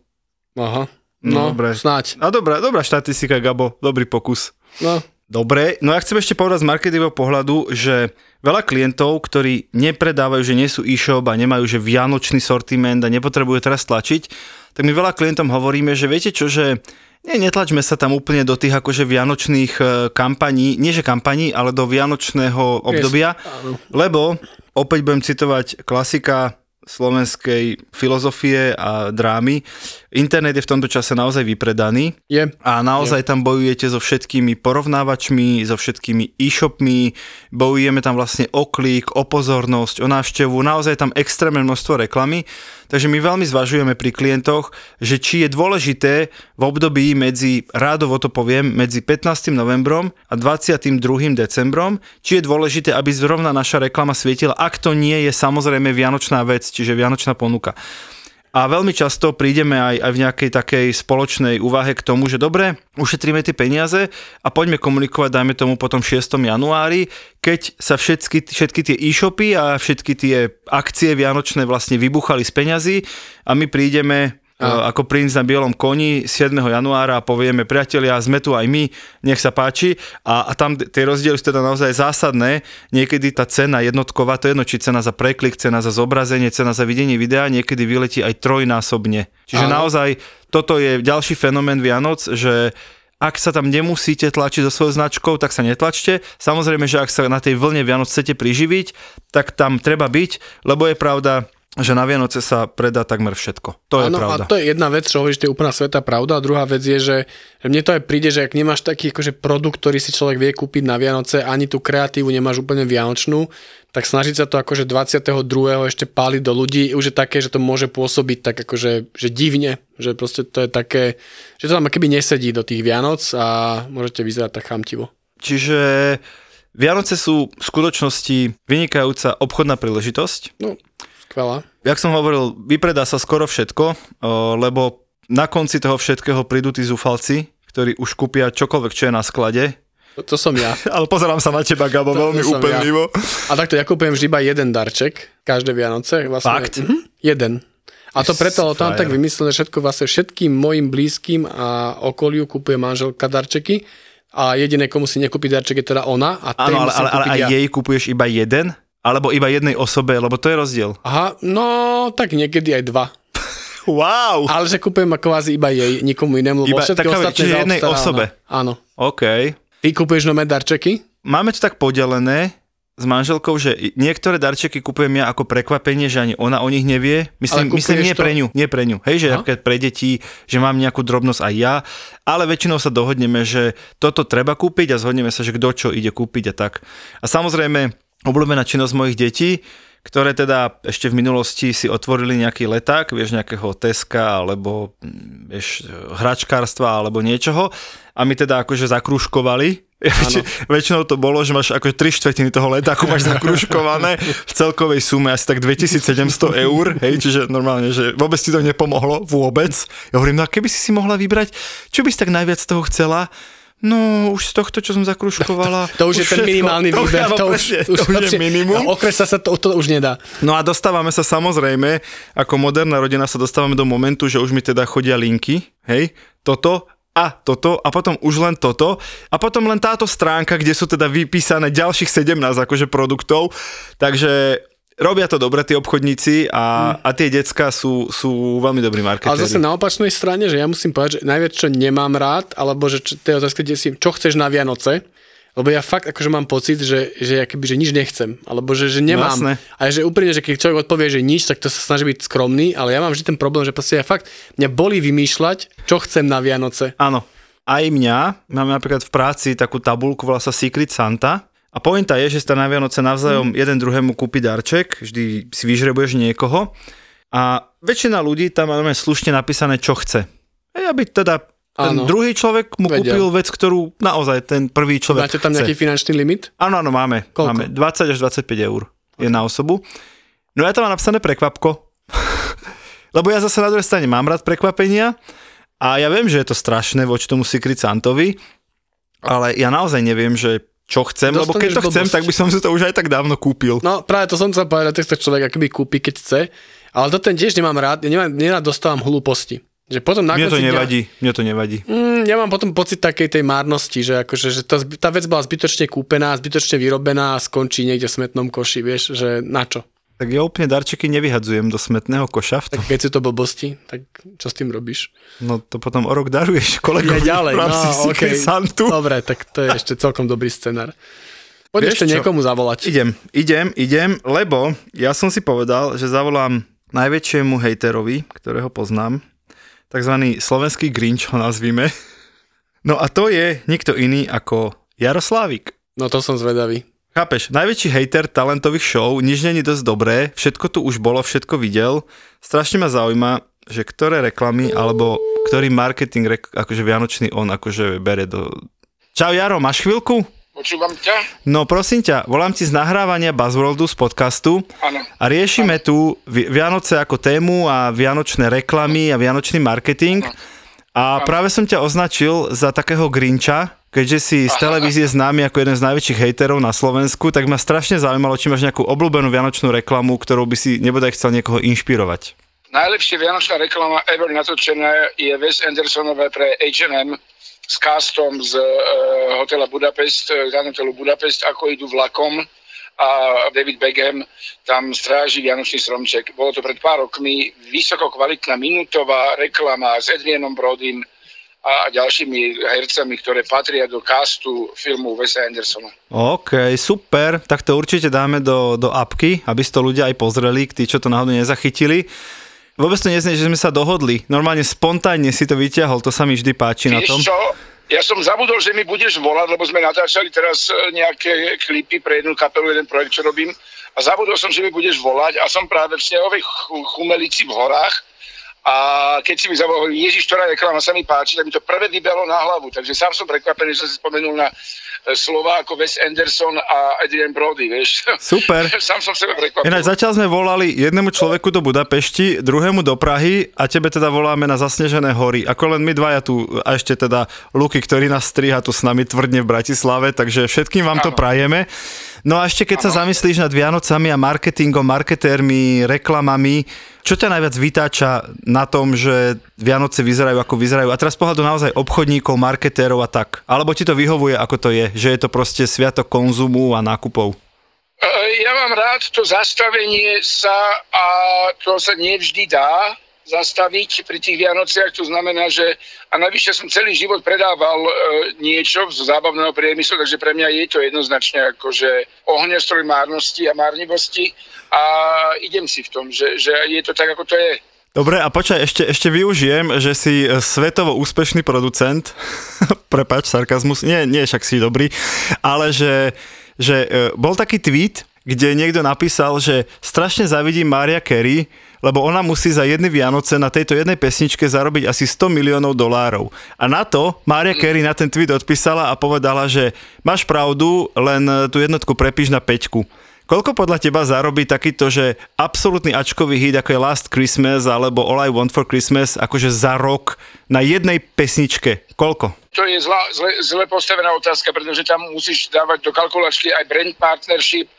Aha, No, no, dobre. snáď. A dobrá, dobrá štatistika, Gabo, dobrý pokus. No, Dobre, no ja chcem ešte povedať z marketingového pohľadu, že veľa klientov, ktorí nepredávajú, že nie sú e-shop a nemajú že vianočný sortiment a nepotrebujú teraz tlačiť, tak my veľa klientom hovoríme, že viete čo, že nie, netlačme sa tam úplne do tých akože vianočných e, kampaní, nie že kampaní, ale do vianočného obdobia, lebo opäť budem citovať klasika slovenskej filozofie a drámy. Internet je v tomto čase naozaj vypredaný. Je. A naozaj tam bojujete so všetkými porovnávačmi, so všetkými e-shopmi, bojujeme tam vlastne o klik, o pozornosť, o návštevu, naozaj je tam extrémne množstvo reklamy. Takže my veľmi zvažujeme pri klientoch, že či je dôležité v období medzi, rádovo to poviem, medzi 15. novembrom a 22. decembrom, či je dôležité, aby zrovna naša reklama svietila, ak to nie je samozrejme vianočná vec, čiže vianočná ponuka. A veľmi často prídeme aj, aj v nejakej takej spoločnej úvahe k tomu, že dobre, ušetríme tie peniaze a poďme komunikovať, dajme tomu potom 6. januári, keď sa všetky, všetky tie e-shopy a všetky tie akcie vianočné vlastne vybuchali z peňazí a my prídeme a. ako princ na bielom koni 7. januára a povieme, priatelia, sme tu aj my, nech sa páči. A, a tam tie rozdiely sú teda naozaj zásadné. Niekedy tá cena jednotková, to je jedno, či cena za preklik, cena za zobrazenie, cena za videnie videa, niekedy vyletí aj trojnásobne. Čiže Áno. naozaj toto je ďalší fenomén Vianoc, že ak sa tam nemusíte tlačiť so svojou značkou, tak sa netlačte. Samozrejme, že ak sa na tej vlne Vianoc chcete priživiť, tak tam treba byť, lebo je pravda, že na Vianoce sa predá takmer všetko. To je pravda. a to je jedna vec, čo hovoríš, to je úplná sveta pravda. A druhá vec je, že, že mne to aj príde, že ak nemáš taký akože produkt, ktorý si človek vie kúpiť na Vianoce, ani tú kreatívu nemáš úplne vianočnú, tak snažiť sa to akože 22. ešte páliť do ľudí, už je také, že to môže pôsobiť tak akože že divne, že proste to je také, že to tam keby nesedí do tých Vianoc a môžete vyzerať tak chamtivo. Čiže Vianoce sú v skutočnosti vynikajúca obchodná príležitosť. No, skvelá. Jak som hovoril, vypredá sa skoro všetko, lebo na konci toho všetkého prídu tí zúfalci, ktorí už kúpia čokoľvek, čo je na sklade. To, to som ja. Ale pozerám sa na teba, Gabo, To- to veľmi som úpenlivo. A takto ja kúpujem vždy iba jeden darček, každé Vianoce. Vlastne, Fakt? Mhm, jeden. A to preto, lebo tam tak vymyslené všetko, vlastne všetkým mojim blízkym a okoliu kupuje manželka darčeky a jediné, komu si nekúpi darček je teda ona a Áno, ale, ale, ale aj ja. jej kupuješ iba jeden? Alebo iba jednej osobe, lebo to je rozdiel. Aha, no tak niekedy aj dva. Wow! Ale že kúpujem kvázi iba jej, nikomu inému, lebo Iba všetky taká- ostatné čiže jednej osobe. Áno. OK. Ty kupuješ nové darčeky? Máme to tak podelené s manželkou, že niektoré darčeky kupujem ja ako prekvapenie, že ani ona o nich nevie. Myslím, myslím nie to- pre ňu, nie pre ňu. Hej, že napríklad pre deti, že mám nejakú drobnosť aj ja, ale väčšinou sa dohodneme, že toto treba kúpiť a zhodneme sa, že kto čo ide kúpiť a tak. A samozrejme, obľúbená činnosť mojich detí, ktoré teda ešte v minulosti si otvorili nejaký leták, vieš, nejakého Teska alebo mm, vieš, hračkárstva alebo niečoho a my teda akože zakrúškovali. Väč- väčšinou to bolo, že máš ako tri štvrtiny toho letáku máš zakrúškované v celkovej sume asi tak 2700 eur, hej, čiže normálne, že vôbec ti to nepomohlo, vôbec. Ja hovorím, no a keby si si mohla vybrať, čo by si tak najviac z toho chcela? No, už z tohto, čo som zakruškovala. To už je ten minimálny to, výber. To už, presne, to už je lepšie- minimum. A Okresať sa to, to už nedá. No a dostávame sa samozrejme, ako moderná rodina sa dostávame do momentu, že už mi teda chodia linky, hej, toto a toto a potom už len toto a potom len táto stránka, kde sú teda vypísané ďalších 17 akože produktov, takže robia to dobre tí obchodníci a, a tie decka sú, sú veľmi dobrí Ale marketéri. zase na opačnej strane, že ja musím povedať, že najviac, čo nemám rád, alebo že čo, to je otázka, kde si, čo chceš na Vianoce, lebo ja fakt akože mám pocit, že, že, akoby, že nič nechcem, alebo že, že nemám. Jasné. a že úprimne, že keď človek odpovie, že nič, tak to sa snaží byť skromný, ale ja mám vždy ten problém, že proste ja fakt, mňa boli vymýšľať, čo chcem na Vianoce. Áno. Aj mňa, máme napríklad v práci takú tabulku, volá sa Secret Santa. A pointa je, že sa na Vianoce navzájom jeden druhému kúpi darček, vždy si vyžrebuješ niekoho. A väčšina ľudí tam máme slušne napísané, čo chce. Hej, aby teda ten Áno. druhý človek mu Vedel. kúpil vec, ktorú naozaj ten prvý človek Máte tam chce. nejaký finančný limit? Áno, áno, máme. Koľko? Máme 20 až 25 eur je na osobu. No ja tam mám napísané prekvapko. Lebo ja zase na druhej strane mám rád prekvapenia a ja viem, že je to strašné voči tomu Secret Santovi, ale ja naozaj neviem, že čo chcem, lebo keď to chcem, blbosť. tak by som si to už aj tak dávno kúpil. No práve to som chcel povedať, tak sa človek akoby kúpi, keď chce, ale to ten tiež nemám rád, ja nemám, nerád dostávam hlúposti. Že potom na Mne to konci dňa- nevadí, mne to nevadí. Mm, ja mám potom pocit takej tej márnosti, že, akože, že tá, tá vec bola zbytočne kúpená, zbytočne vyrobená a skončí niekde v smetnom koši, vieš, že na čo? Tak ja úplne darčeky nevyhadzujem do smetného koša. Tak keď sú to blbosti, tak čo s tým robíš? No to potom o rok daruješ kolegovi Ja ďalej, no, Secret okej. Santu. Dobre, tak to je ešte celkom dobrý scenár. Poď ešte čo? niekomu zavolať. Idem, idem, idem, lebo ja som si povedal, že zavolám najväčšiemu hejterovi, ktorého poznám, takzvaný slovenský Grinch ho nazvime. No a to je nikto iný ako Jaroslávik. No to som zvedavý. Chápeš, najväčší hejter talentových show, nič není dosť dobré, všetko tu už bolo, všetko videl. Strašne ma zaujíma, že ktoré reklamy, alebo ktorý marketing, akože vianočný on akože bere do... Čau Jaro, máš chvíľku? Počúvam ťa? No prosím ťa, volám ti z nahrávania Buzzworldu z podcastu Áno. a riešime tu Vi- Vianoce ako tému a vianočné reklamy a vianočný marketing. A práve som ťa označil za takého Grinča, keďže si z televízie známy ako jeden z najväčších hejterov na Slovensku, tak ma strašne zaujímalo, či máš nejakú obľúbenú vianočnú reklamu, ktorou by si nebodaj chcel niekoho inšpirovať. Najlepšia vianočná reklama ever natočená je Wes Andersonové pre H&M s castom z uh, hotela Budapest, eh, z hotelu Budapest, ako idú vlakom a David Beckham tam stráži Vianočný stromček. Bolo to pred pár rokmi vysoko kvalitná minútová reklama s Adrianom Brodym a ďalšími hercami, ktoré patria do castu filmu Wesa Andersona. OK, super, tak to určite dáme do, do apky, aby si to ľudia aj pozreli, tí, čo to náhodou nezachytili. Vôbec to neznie, že sme sa dohodli. Normálne spontánne si to vyťahol, to sa mi vždy páči na tom. Čo? Ja som zabudol, že mi budeš volať, lebo sme natáčali teraz e, nejaké klipy pre jednu kapelu, jeden projekt, čo robím. A zabudol som, že mi budeš volať a som práve v snehovej chu- chumelici v horách. A keď si mi zavolal, Ježiš, ktorá reklama sa mi páči, tak mi to prvé vybelo na hlavu. Takže sám som prekvapený, že som si spomenul na e, slova ako Wes Anderson a Adrian Brody, vieš. Super. sám som sebe prekvapil. Ináč zatiaľ sme volali jednému človeku do Budapešti, druhému do Prahy a tebe teda voláme na zasnežené hory. Ako len my dvaja tu a ešte teda Luky, ktorý nás striha tu s nami tvrdne v Bratislave, takže všetkým vám to prajeme. No a ešte keď sa zamyslíš nad Vianocami a marketingom, marketérmi, reklamami, čo ťa najviac vytáča na tom, že Vianoce vyzerajú ako vyzerajú? A teraz pohľadu naozaj obchodníkov, marketérov a tak. Alebo ti to vyhovuje, ako to je? Že je to proste sviatok konzumu a nákupov? E, Ja mám rád to zastavenie sa a to sa nevždy dá zastaviť pri tých Vianociach. To znamená, že a navyše som celý život predával e, niečo z zábavného priemyslu, takže pre mňa je to jednoznačne akože ohňostroj márnosti a márnivosti a idem si v tom, že, že je to tak, ako to je. Dobre, a počkaj, ešte, ešte využijem, že si e, svetovo úspešný producent. Prepač, sarkazmus. Nie, nie, však si dobrý. Ale že, že e, bol taký tweet, kde niekto napísal, že strašne zavidím Maria Carey, lebo ona musí za jedny Vianoce na tejto jednej pesničke zarobiť asi 100 miliónov dolárov. A na to Maria Carey na ten tweet odpísala a povedala, že máš pravdu, len tú jednotku prepíš na peťku. Koľko podľa teba zarobí takýto, že absolútny ačkový hit, ako je Last Christmas alebo All I Want for Christmas, akože za rok na jednej pesničke? Koľko? To je zla, zle, zle postavená otázka, pretože tam musíš dávať do kalkulačky aj brand partnership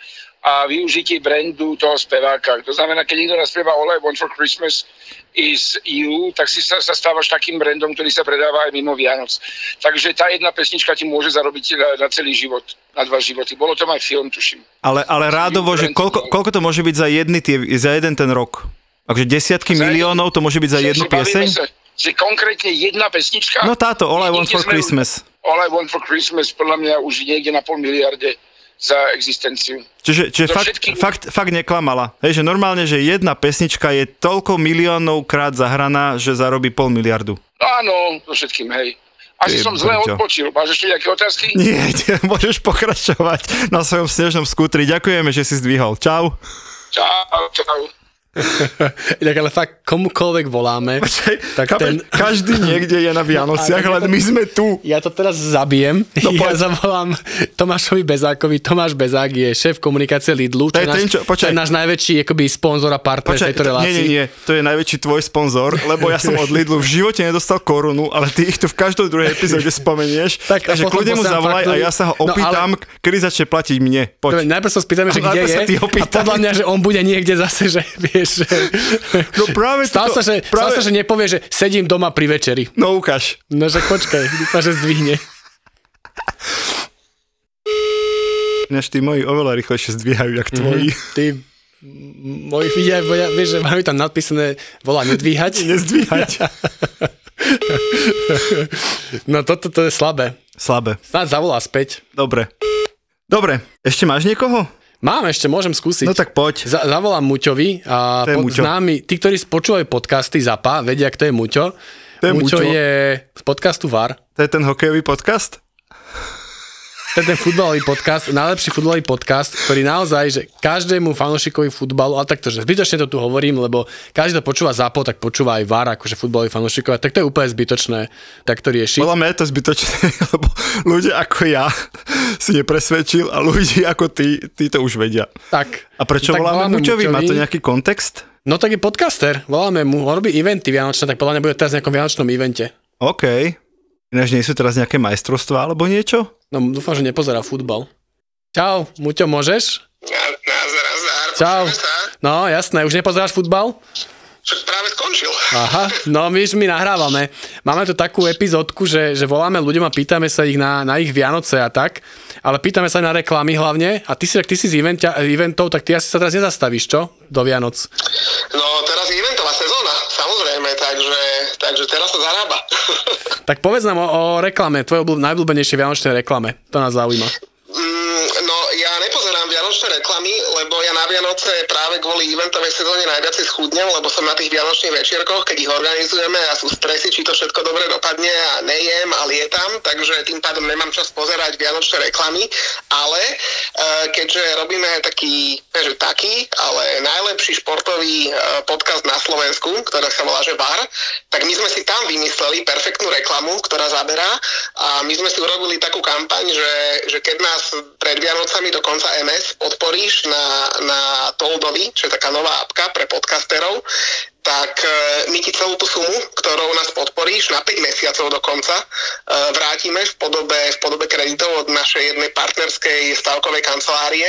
a využitie brandu toho speváka. To znamená, keď niekto naspieva All I Want for Christmas is You, tak si sa, sa stávaš takým brandom, ktorý sa predáva aj mimo Vianoc. Takže tá jedna pesnička ti môže zarobiť na, na celý život, na dva životy. Bolo to aj film, tuším. Ale, ale rádovo, že koľko, koľko to môže byť za, jedny tie, za jeden ten rok? Takže desiatky Za miliónov to môže byť za jednu pieseň? Sa, že konkrétne jedna pesnička? No táto, All I Want for Christmas. All I Want for Christmas podľa mňa už niekde na pol miliarde za existenciu. Čiže, čiže fakt, všetkých- fakt, fakt neklamala. Hej, že normálne, že jedna pesnička je toľko miliónov krát zahraná, že zarobí pol miliardu. No áno, so všetkým, hej. Asi som zle odpočil. Máš ešte nejaké otázky? Nie, nie, môžeš pokračovať na svojom snežnom skútri. Ďakujeme, že si zdvihol. Čau. Čau, čau. Inak ale fakt komukoľvek voláme, tak ten... Každý niekde je na Vianociach, len my sme tu. Ja to teraz zabijem. No ja zavolám Tomášovi Bezákovi. Tomáš Bezák je šéf komunikácie Lidlu, čo je náš, ten, čo- čo počkaj. je náš najväčší akoby, sponzor a partner Počkaj, tejto to- relácii. nie, nie, nie, to je najväčší tvoj sponzor, lebo ja som od Lidlu v živote nedostal korunu, ale ty ich tu v každej druhej epizóde spomenieš, Tak, a takže kľudne mu zavolaj a faktúry. ja sa ho No, opýtam, kedy začne platiť mne. Dobre, Poď. najprv sa spýtame, že A kde je a podľa mňa, že on bude niekde zase, že vieš, že... No práve Stá toto- sa, že, práve- sa, že nepovie, že sedím doma pri večeri. No ukáž. No, že počkaj, dúfam, že zdvihne. Než tí moji oveľa rýchlejšie zdvíhajú, jak tvoji. Ty, m, moji vidia, vieš, že majú tam nadpísané volá nedvíhať. Nezdvíhať. no toto to je slabé. Slabé. Snáď zavolá späť. Dobre. Dobre, ešte máš niekoho? Mám ešte, môžem skúsiť. No tak poď. Za, zavolám Muťovi a To je pod, Muťo. známy, tí, ktorí počúvajú podcasty ZAPA, vedia, kto je Muťo. To je Muťo Muťo. je z podcastu VAR. To je ten hokejový podcast? To je ten futbalový podcast, najlepší futbalový podcast, ktorý naozaj, že každému fanúšikovi futbalu, ale takto, že zbytočne to tu hovorím, lebo každý to počúva ZAPO, tak počúva aj VAR, akože futbalový fanúšikov, tak to je úplne zbytočné, tak to rieši. Podľa mňa je to zbytočné, lebo ľudia ako ja si nepresvedčil a ľudí ako ty, tí to už vedia. Tak. A prečo Tak voláme Muťovi? Má to nejaký kontext? No tak je podcaster, voláme mu, on robí eventy vianočné, tak podľa mňa bude teraz v nejakom vianočnom evente. OK. Ináč nie sú teraz nejaké majstrovstvá alebo niečo? No dúfam, že nepozerá futbal. Čau, Muťo, môžeš? Nazdar. Čau. No, jasné, už nepozeráš futbal? Však práve skončil. Aha, no my, my nahrávame. Máme tu takú epizódku, že, že voláme ľuďom a pýtame sa ich na, na ich Vianoce a tak, ale pýtame sa aj na reklamy hlavne a ty si, ak ty si z eventia, eventov, tak ty asi sa teraz nezastavíš, čo? Do Vianoc. No teraz je eventová sezóna, samozrejme, takže, takže teraz sa zarába. Tak povedz nám o, o reklame, tvojej najobľúbenejšej vianočnej reklame. To nás zaujíma. Mm, no ja nepozerám vianočné reklamy, lebo ja na Vianoce práve kvôli eventovej sezóne najviac schudnem, lebo som na tých vianočných večierkoch, keď ich organizujeme a sú stresy, či to všetko dobre dopadne a nejem a lietam, takže tým pádom nemám čas pozerať vianočné reklamy, ale e, keďže robíme taký, že taký, ale najlepší športový e, podcast na Slovensku, ktorá sa volá že VAR, tak my sme si tam vymysleli perfektnú reklamu, ktorá zaberá a my sme si urobili takú kampaň, že, že keď nás pred Vianocami do konca MS podporíš na, na Toldovi, čo je taká nová apka pre podcasterov, tak e, my ti celú tú sumu, ktorou nás podporíš na 5 mesiacov dokonca, e, vrátime v podobe, v podobe kreditov od našej jednej partnerskej stavkovej kancelárie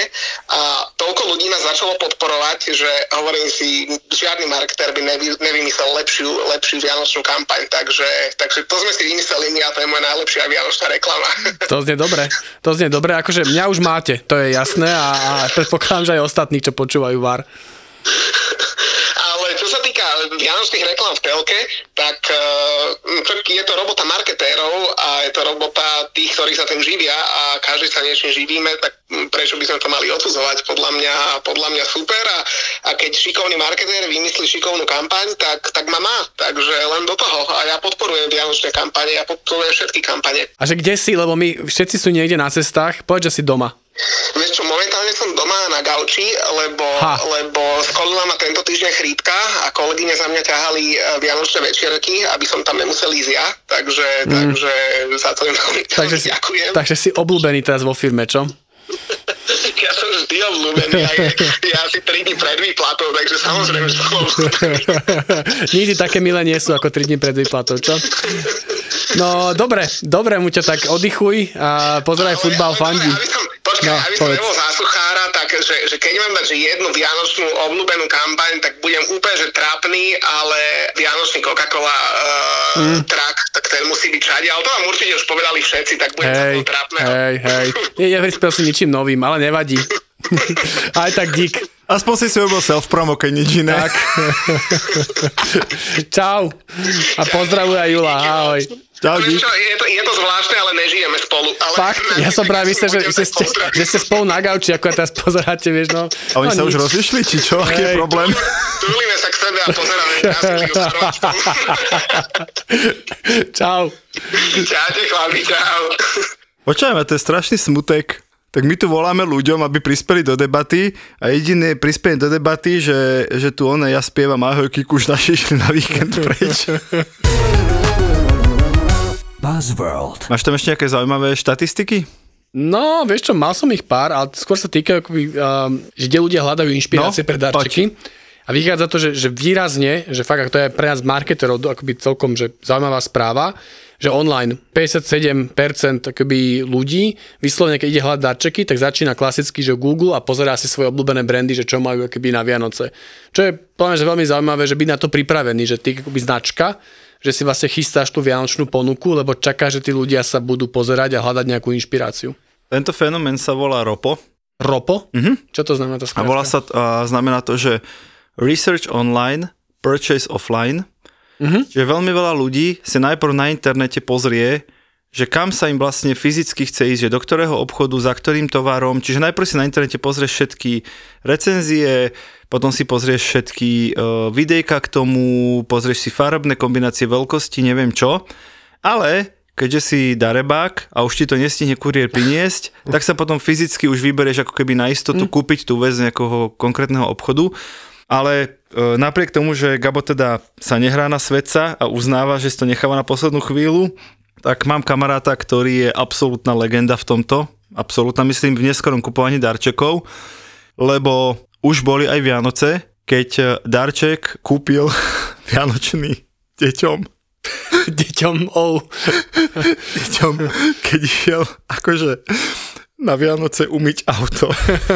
a toľko ľudí nás začalo podporovať, že hovorím si, žiadny marketer by nevy, nevymyslel lepšiu, lepšiu vianočnú kampaň, takže, takže to sme si vymysleli my a to je moja najlepšia vianočná reklama. To znie dobre, to znie dobre, akože mňa už máte, to je jasné a, a predpokladám, že aj ostatní, čo počúvajú VAR. Čo sa týka vianočných reklám v telke, tak uh, je to robota marketérov a je to robota tých, ktorí sa tým živia a každý sa niečím živíme, tak prečo by sme to mali odsudzovať? Podľa mňa, podľa mňa super a, a keď šikovný marketér vymyslí šikovnú kampaň, tak, tak ma má. Takže len do toho. A ja podporujem vianočné kampane, ja podporujem všetky kampane. A že kde si, lebo my všetci sú niekde na cestách, povedz, že si doma. Vieš čo, momentálne som doma na gauči, lebo, lebo skolila ma tento týždeň chrípka a kolegyne za mňa ťahali e, vianočné večierky, aby som tam nemusel ísť ja, takže, Mm. takže za to im veľmi, Takže si, ďakujem. takže si obľúbený teraz vo firme, čo? Ja som vždy obľúbený, aj ja si 3 dní pred výplatou, takže samozrejme, že som obľúbený. Nikdy také milé nie sú ako 3 dní pred výplatou, čo? No, dobre, dobre, Muťo, tak oddychuj a pozeraj futbal, fandi. Počkaj, No, aby som povedz. nebol zásuchára, tak že, že keď mám dať že jednu vianočnú obľúbenú kampaň, tak budem úplne že trápny, ale vianočný Coca-Cola uh, Mm. trak, tak ten musí byť všade, ale to vám určite už povedali všetci, tak budem Hej, za trápneho. hej, hej. Nie, neprispel si ničím novým, ale nevadí. Aj tak dík. Aspoň si si urobil self-promo, keď nič iné. Tak. Čau. A pozdravuj aj Jula, ahoj. Čau, čo, je, to, je to zvláštne, ale nežijeme spolu. Ale Fakt, ja som práve myslel, že, že, ste, že ste spolu na gauči, ako teraz pozeráte, vieš, no. A oni no, sa už nič. rozišli, či čo? Aký je problém? Tulíme sa k sebe a pozeráme Čau. Čaute, chlapi, čau. Počujeme, to je strašný smutek. Tak my tu voláme ľuďom, aby prispeli do debaty a jediné prispenie do debaty, že, že tu one, ja spievam ahoj Kiku, už naši išli na víkend preč. Buzzworld. Máš tam ešte nejaké zaujímavé štatistiky? No, vieš čo, mal som ich pár, ale skôr sa týka, akoby, um, že kde ľudia hľadajú inšpirácie No, pre darčeky. A vychádza to, že, že výrazne, že fakt, ak to je pre nás marketerov akoby celkom že zaujímavá správa, že online 57% akoby ľudí vyslovene, keď ide hľadať darčeky, tak začína klasicky, že Google a pozerá si svoje obľúbené brandy, že čo majú akoby na Vianoce. Čo je mňa, že veľmi zaujímavé, že byť na to pripravený, že ty akoby značka, že si vlastne chystáš tú vianočnú ponuku, lebo čaká, že tí ľudia sa budú pozerať a hľadať nejakú inšpiráciu. Tento fenomén sa volá ROPO. ROPO? Mhm. Čo to znamená to A volá sa, a znamená to, že Research Online, Purchase Offline. Mhm. Čiže veľmi veľa ľudí si najprv na internete pozrie, že kam sa im vlastne fyzicky chce ísť, že do ktorého obchodu, za ktorým tovarom. Čiže najprv si na internete pozrieš všetky recenzie, potom si pozrieš všetky uh, videjka k tomu, pozrieš si farebné kombinácie veľkosti, neviem čo. Ale keďže si darebák a už ti to nestihne kuriér priniesť, tak sa potom fyzicky už vyberieš ako keby na istotu kúpiť tú vec z nejakého konkrétneho obchodu. Ale e, napriek tomu, že Gabo teda sa nehrá na svetca a uznáva, že si to necháva na poslednú chvíľu, tak mám kamaráta, ktorý je absolútna legenda v tomto. Absolútna, myslím, v neskorom kupovaní darčekov, lebo už boli aj Vianoce, keď e, darček kúpil Vianočný deťom. Deťom, oh. deťom, keď išiel akože na Vianoce umyť auto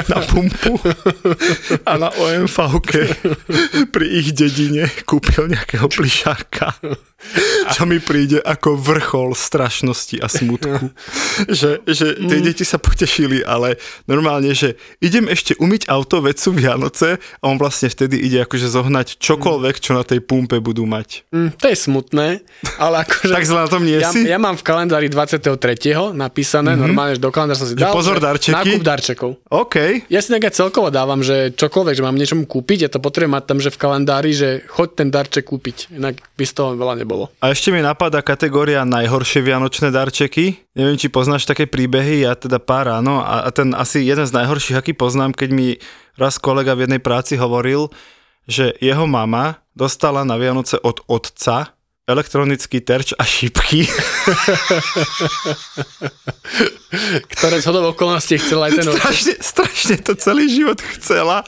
na pumpu a na omv pri ich dedine kúpil nejakého plišáka. Čo mi príde ako vrchol strašnosti a smutku. Že, že tie Mm. deti sa potešili, ale normálne, že idem ešte umyť auto, veď sú Vianoce a on vlastne vtedy ide akože zohnať čokoľvek, čo na tej pumpe budú mať. Mm, to je smutné, ale akože... Tak zle na tom nie ja, si? ja mám v kalendári 23. napísané, Mhm. normálne, že do kalendára som si dal. Pozor, darčeky? Nákup darčekov. OK. Ja si aj celkovo dávam, že čokoľvek, že mám niečomu kúpiť, ja to potrebujem mať tam, že v kalendári, že choď ten darček kúpiť, inak by z toho veľa nebolo. A ešte mi napadá kategória najhoršie vianočné darčeky. Neviem, či poznáš také príbehy, ja teda pár áno. A, a ten asi jeden z najhorších, aký poznám, keď mi raz kolega v jednej práci hovoril, že jeho mama dostala na Vianoce od otca elektronický terč a šípky. Ktoré z hodov okolností chcela aj ten otec. strašne, strašne to celý život chcela,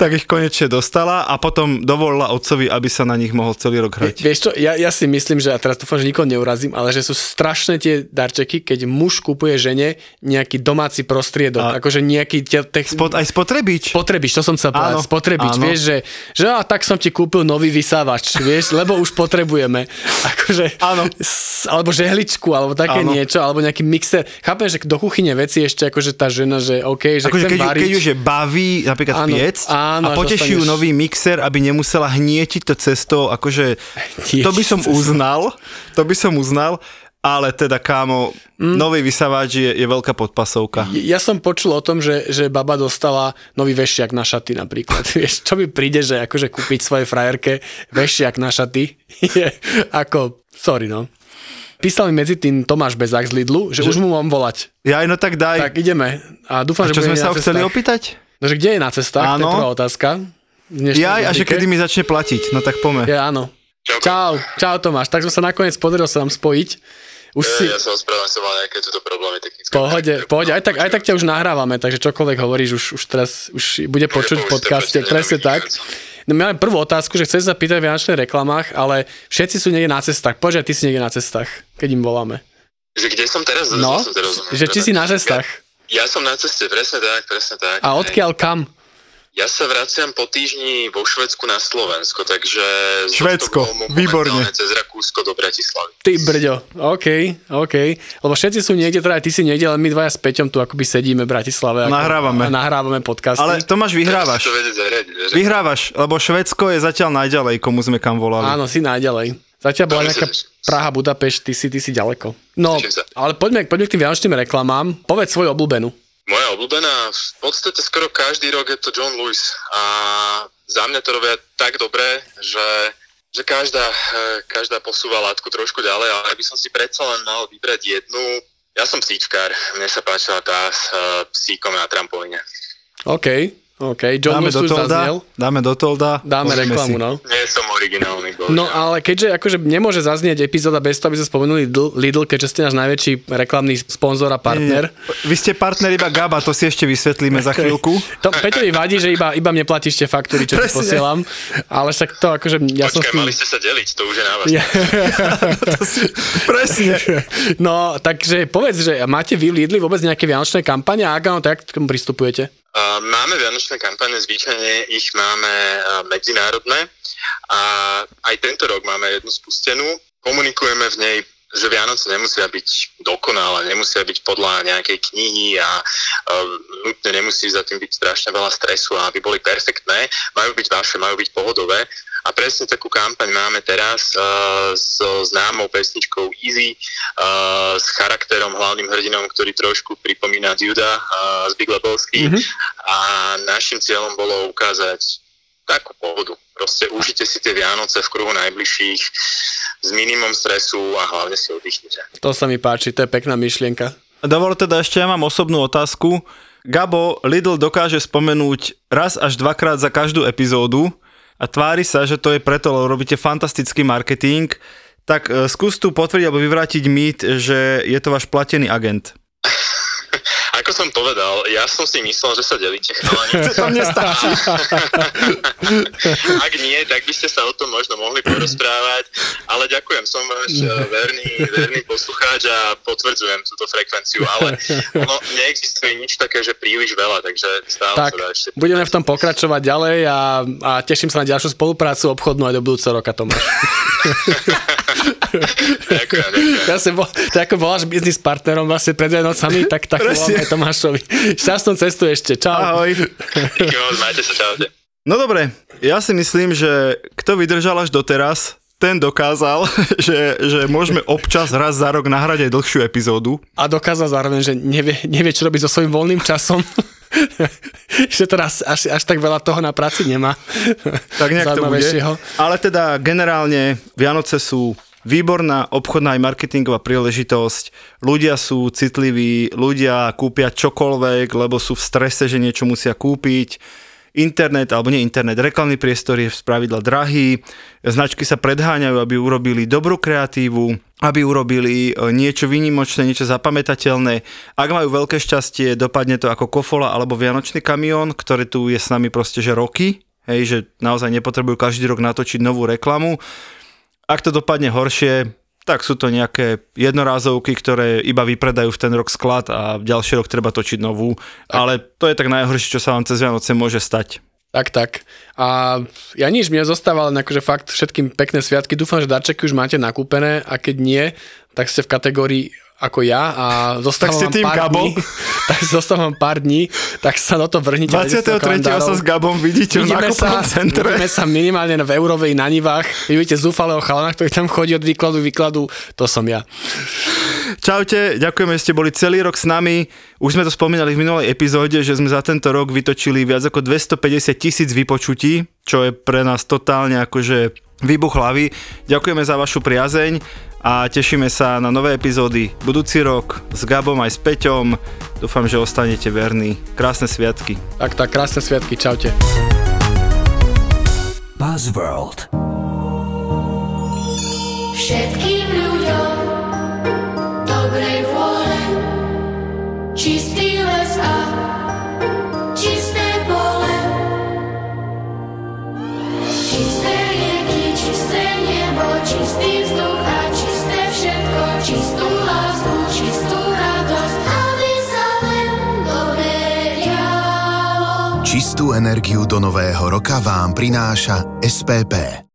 tak ich konečne dostala a potom dovolila otcovi, aby sa na nich mohol celý rok hrať. Vieš čo, ja, ja si myslím, že, a teraz dúfam, že nikoho neurazím, ale že sú strašné tie darčeky, keď muž kupuje žene nejaký domáci prostriedok, a akože nejaký... Te, te, spot, aj spotrebič. Spotrebič, to som sa povedať, Áno, spotrebič, áno. vieš, že, že a tak som ti kúpil nový vysávač, vieš, lebo už potrebujeme. Akože, áno. Alebo žehličku, alebo také Áno. niečo, alebo nejaký mixer. Chápem, že do kuchyne veci ešte akože tá žena, že OK, že Akože chcem keď, variť. keď už je baví napríklad Áno, piec áno, a poteší ju nový mixer, aby nemusela hnietiť to cestou, akože to by som cesto. uznal, to by som uznal, ale teda kámo, nový vysávač je, je veľká podpasovka. Ja som počul o tom, že, že baba dostala nový vešiak na šaty napríklad. Vieš, čo mi príde, že akože kúpiť svojej frajerke vešiak na šaty je ako, sorry no. Písal mi medzi tým Tomáš Bezák z Lidlu, že, Že- už mu mám volať. Ja no tak daj. Tak ideme. A dúfam, A že čo bude sme sa chceli opýtať? No, že kde je na cestách? To je Áno. prvá otázka. Ja a že kedy mi začne platiť, no tak pome. Ja, áno. Čau, čau Tomáš. Tak sme sa nakoniec podarilo sa nám spojiť. Už si... Ja sa ospravedlňujem, som mal nejaké túto problémy technické. Pohode, pohode. Aj tak, aj tak ťa už nahrávame, takže čokoľvek hovoríš, už, už teraz už bude počuť v podcaste. Presne tak. No my máme prvú otázku, že chceš sa pýtať v vianočných reklamách, ale všetci sú niekde na cestách. Poďže, ty si niekde na cestách, keď im voláme. Že kde som teraz? No, som teraz že či si na cestách. Ja, ja som na ceste, presne tak, presne tak. A odkiaľ kam? Ja sa vraciam po týždni vo Švedsku na Slovensko, takže... Stockholmu výborne. Cez Rakúsko do Bratislavy. Ty brďo, OK, OK. Lebo všetci sú niekde, teda aj ty si niekde, ale my dvaja s Peťom tu akoby sedíme v Bratislave. ako- Nahrávame. A nahrávame podcasty. Ale Tomáš, vyhrávaš. To zariadiť? Vyhrávaš, lebo Švedsko je zatiaľ najďalej, komu sme kam volali. Áno, si najďalej. Zatiaľ bola nejaká Praha, Budapešť, ty si, ty si ďaleko. No, ale poďme, poďme k tým vianočným reklamám. Povedz svoju obľúbenú. Moja obľúbená, v podstate skoro každý rok je to John Lewis a za mňa to robia tak dobre, že, že každá, eh, každá posúva látku trošku ďalej, ale by som si predsa len mal vybrať jednu, ja som psíčkár, mne sa páčila tá s eh, psíkom na trampolíne. OK, OK. John dáme do Tolda, zaznel. dáme do Tolda. Dáme reklamu, si. no. Nie som originálny, bohužiaľ. No ale keďže akože nemôže zaznieť epizóda bez toho, aby sme spomenuli Lidl, keďže ste náš najväčší reklamný sponzor a partner. Nie, Vy ste partner iba Gaba, to si ešte vysvetlíme za chvíľku. To Peťovi vadí, že iba, iba mne platíš tie faktúry, čo ti Presne. posielam. Ale však to akože ja som Počkaj, tým... mali ste sa deliť, to už je na vás. Ja. Presne. No, takže povedz, že máte vy v Lidli vôbec nejaké vianočné kampane a ak áno, tak k tomu pristupujete? Uh, máme vianočné kampane, zvyčajne ich máme uh, medzinárodné a aj tento rok máme jednu spustenú. Komunikujeme v nej, že Vianoce nemusia byť dokonalé, nemusia byť podľa nejakej knihy a uh, nutne nemusí za tým byť strašne veľa stresu a aby boli perfektné. Majú byť vaše, majú byť pohodové. A presne takú kampaň máme teraz uh, so známou pesničkou Easy, uh, s charakterom, hlavným hrdinom, ktorý trošku pripomína Juda uh, z Big Lebowski. Mhm. A našim cieľom bolo ukázať takú pohodu. Proste užite si tie Vianoce v kruhu najbližších s minimum stresu a hlavne si oddychnite. To sa mi páči, to je pekná myšlienka. Dovol teda ešte ja mám osobnú otázku. Gabo, Lidl dokáže spomenúť raz až dvakrát za každú epizódu a tvári sa, že to je preto, lebo robíte fantastický marketing. Tak e, skús tu potvrdiť alebo vyvrátiť mýt, že je to váš platený agent. Ako som povedal, ja som si myslel, že sa delíte chalani. To nestačí. Ak nie, tak by ste sa o tom možno mohli porozprávať, ale ďakujem, som váš eh, verný, verný poslucháč a potvrdzujem túto frekvenciu, ale ono neexistuje nič také, že príliš veľa, takže stále Tak, sa ešte. budeme v tom pokračovať ďalej a, a teším sa na ďalšiu spoluprácu obchodnú aj do budúceho roka, Tomáš. Ja si bol, to ako voláš biznis partnerom vlastne pred Vianocami, tak tak volám aj Tomášovi. Šťastnú cestu ešte, čau. Ahoj. Majte sa, čaute. No dobre, ja si myslím, že kto vydržal až doteraz, ten dokázal, že, že môžeme občas raz za rok nahrať aj dlhšiu epizódu. A dokázal zároveň, že nevie, nevie čo robiť so svojím voľným časom. že teraz až, až tak veľa toho na práci nemá. Tak nejak to bude. Ale teda generálne Vianoce sú výborná obchodná aj marketingová príležitosť. Ľudia sú citliví, ľudia kúpia čokoľvek, lebo sú v strese, že niečo musia kúpiť. internet, alebo nie internet, reklamný priestor je z pravidla drahý, značky sa predháňajú, aby urobili dobrú kreatívu, aby urobili e, niečo výnimočné, niečo zapamätateľné. Ak majú veľké šťastie, dopadne to ako kofola alebo vianočný kamión, ktorý tu je s nami proste že roky, hej, že naozaj nepotrebujú každý rok natočiť novú reklamu. Ak to dopadne horšie, tak sú to nejaké jednorázovky, ktoré iba vypredajú v ten rok sklad a ďalší rok treba točiť novú. Ale to je tak najhoršie, čo sa vám cez Vianoce môže stať. Tak, tak. A ja nič, mne zostáva len akože fakt všetkým pekné sviatky. Dúfam, že darčeky už máte nakúpené a keď nie, tak ste v kategórii ako ja a zostávam Tak ste tým pár Gabom? dní, tak zostávam pár dní, tak sa do toho vrhnite. 23. sa s Gabom vidíte v nákupnom sa, centre. vidíme sa minimálne v Eurovej na Nivách. Vidíte zúfalého chalana, ktorý tam chodí od výkladu výkladu, to som ja. Čaute, ďakujeme, že ste boli celý rok s nami. Už sme to spomínali v minulej epizóde, že sme za tento rok vytočili viac ako 250 tisíc vypočutí, čo je pre nás totálne akože výbuch hlavy. Ďakujeme za vašu priazeň a tešíme sa na nové epizódy budúci rok s Gabom aj s Peťom. Dúfam, že ostanete verní. Krásne sviatky. Tak, tak, krásne sviatky, čaute. Buzzworld. Všetkým ľuďom dobrej vôle, čistý les a čisté pole. Čisté rieky, čisté nebo, čistý vzduch energiu do nového roka vám prináša SPP.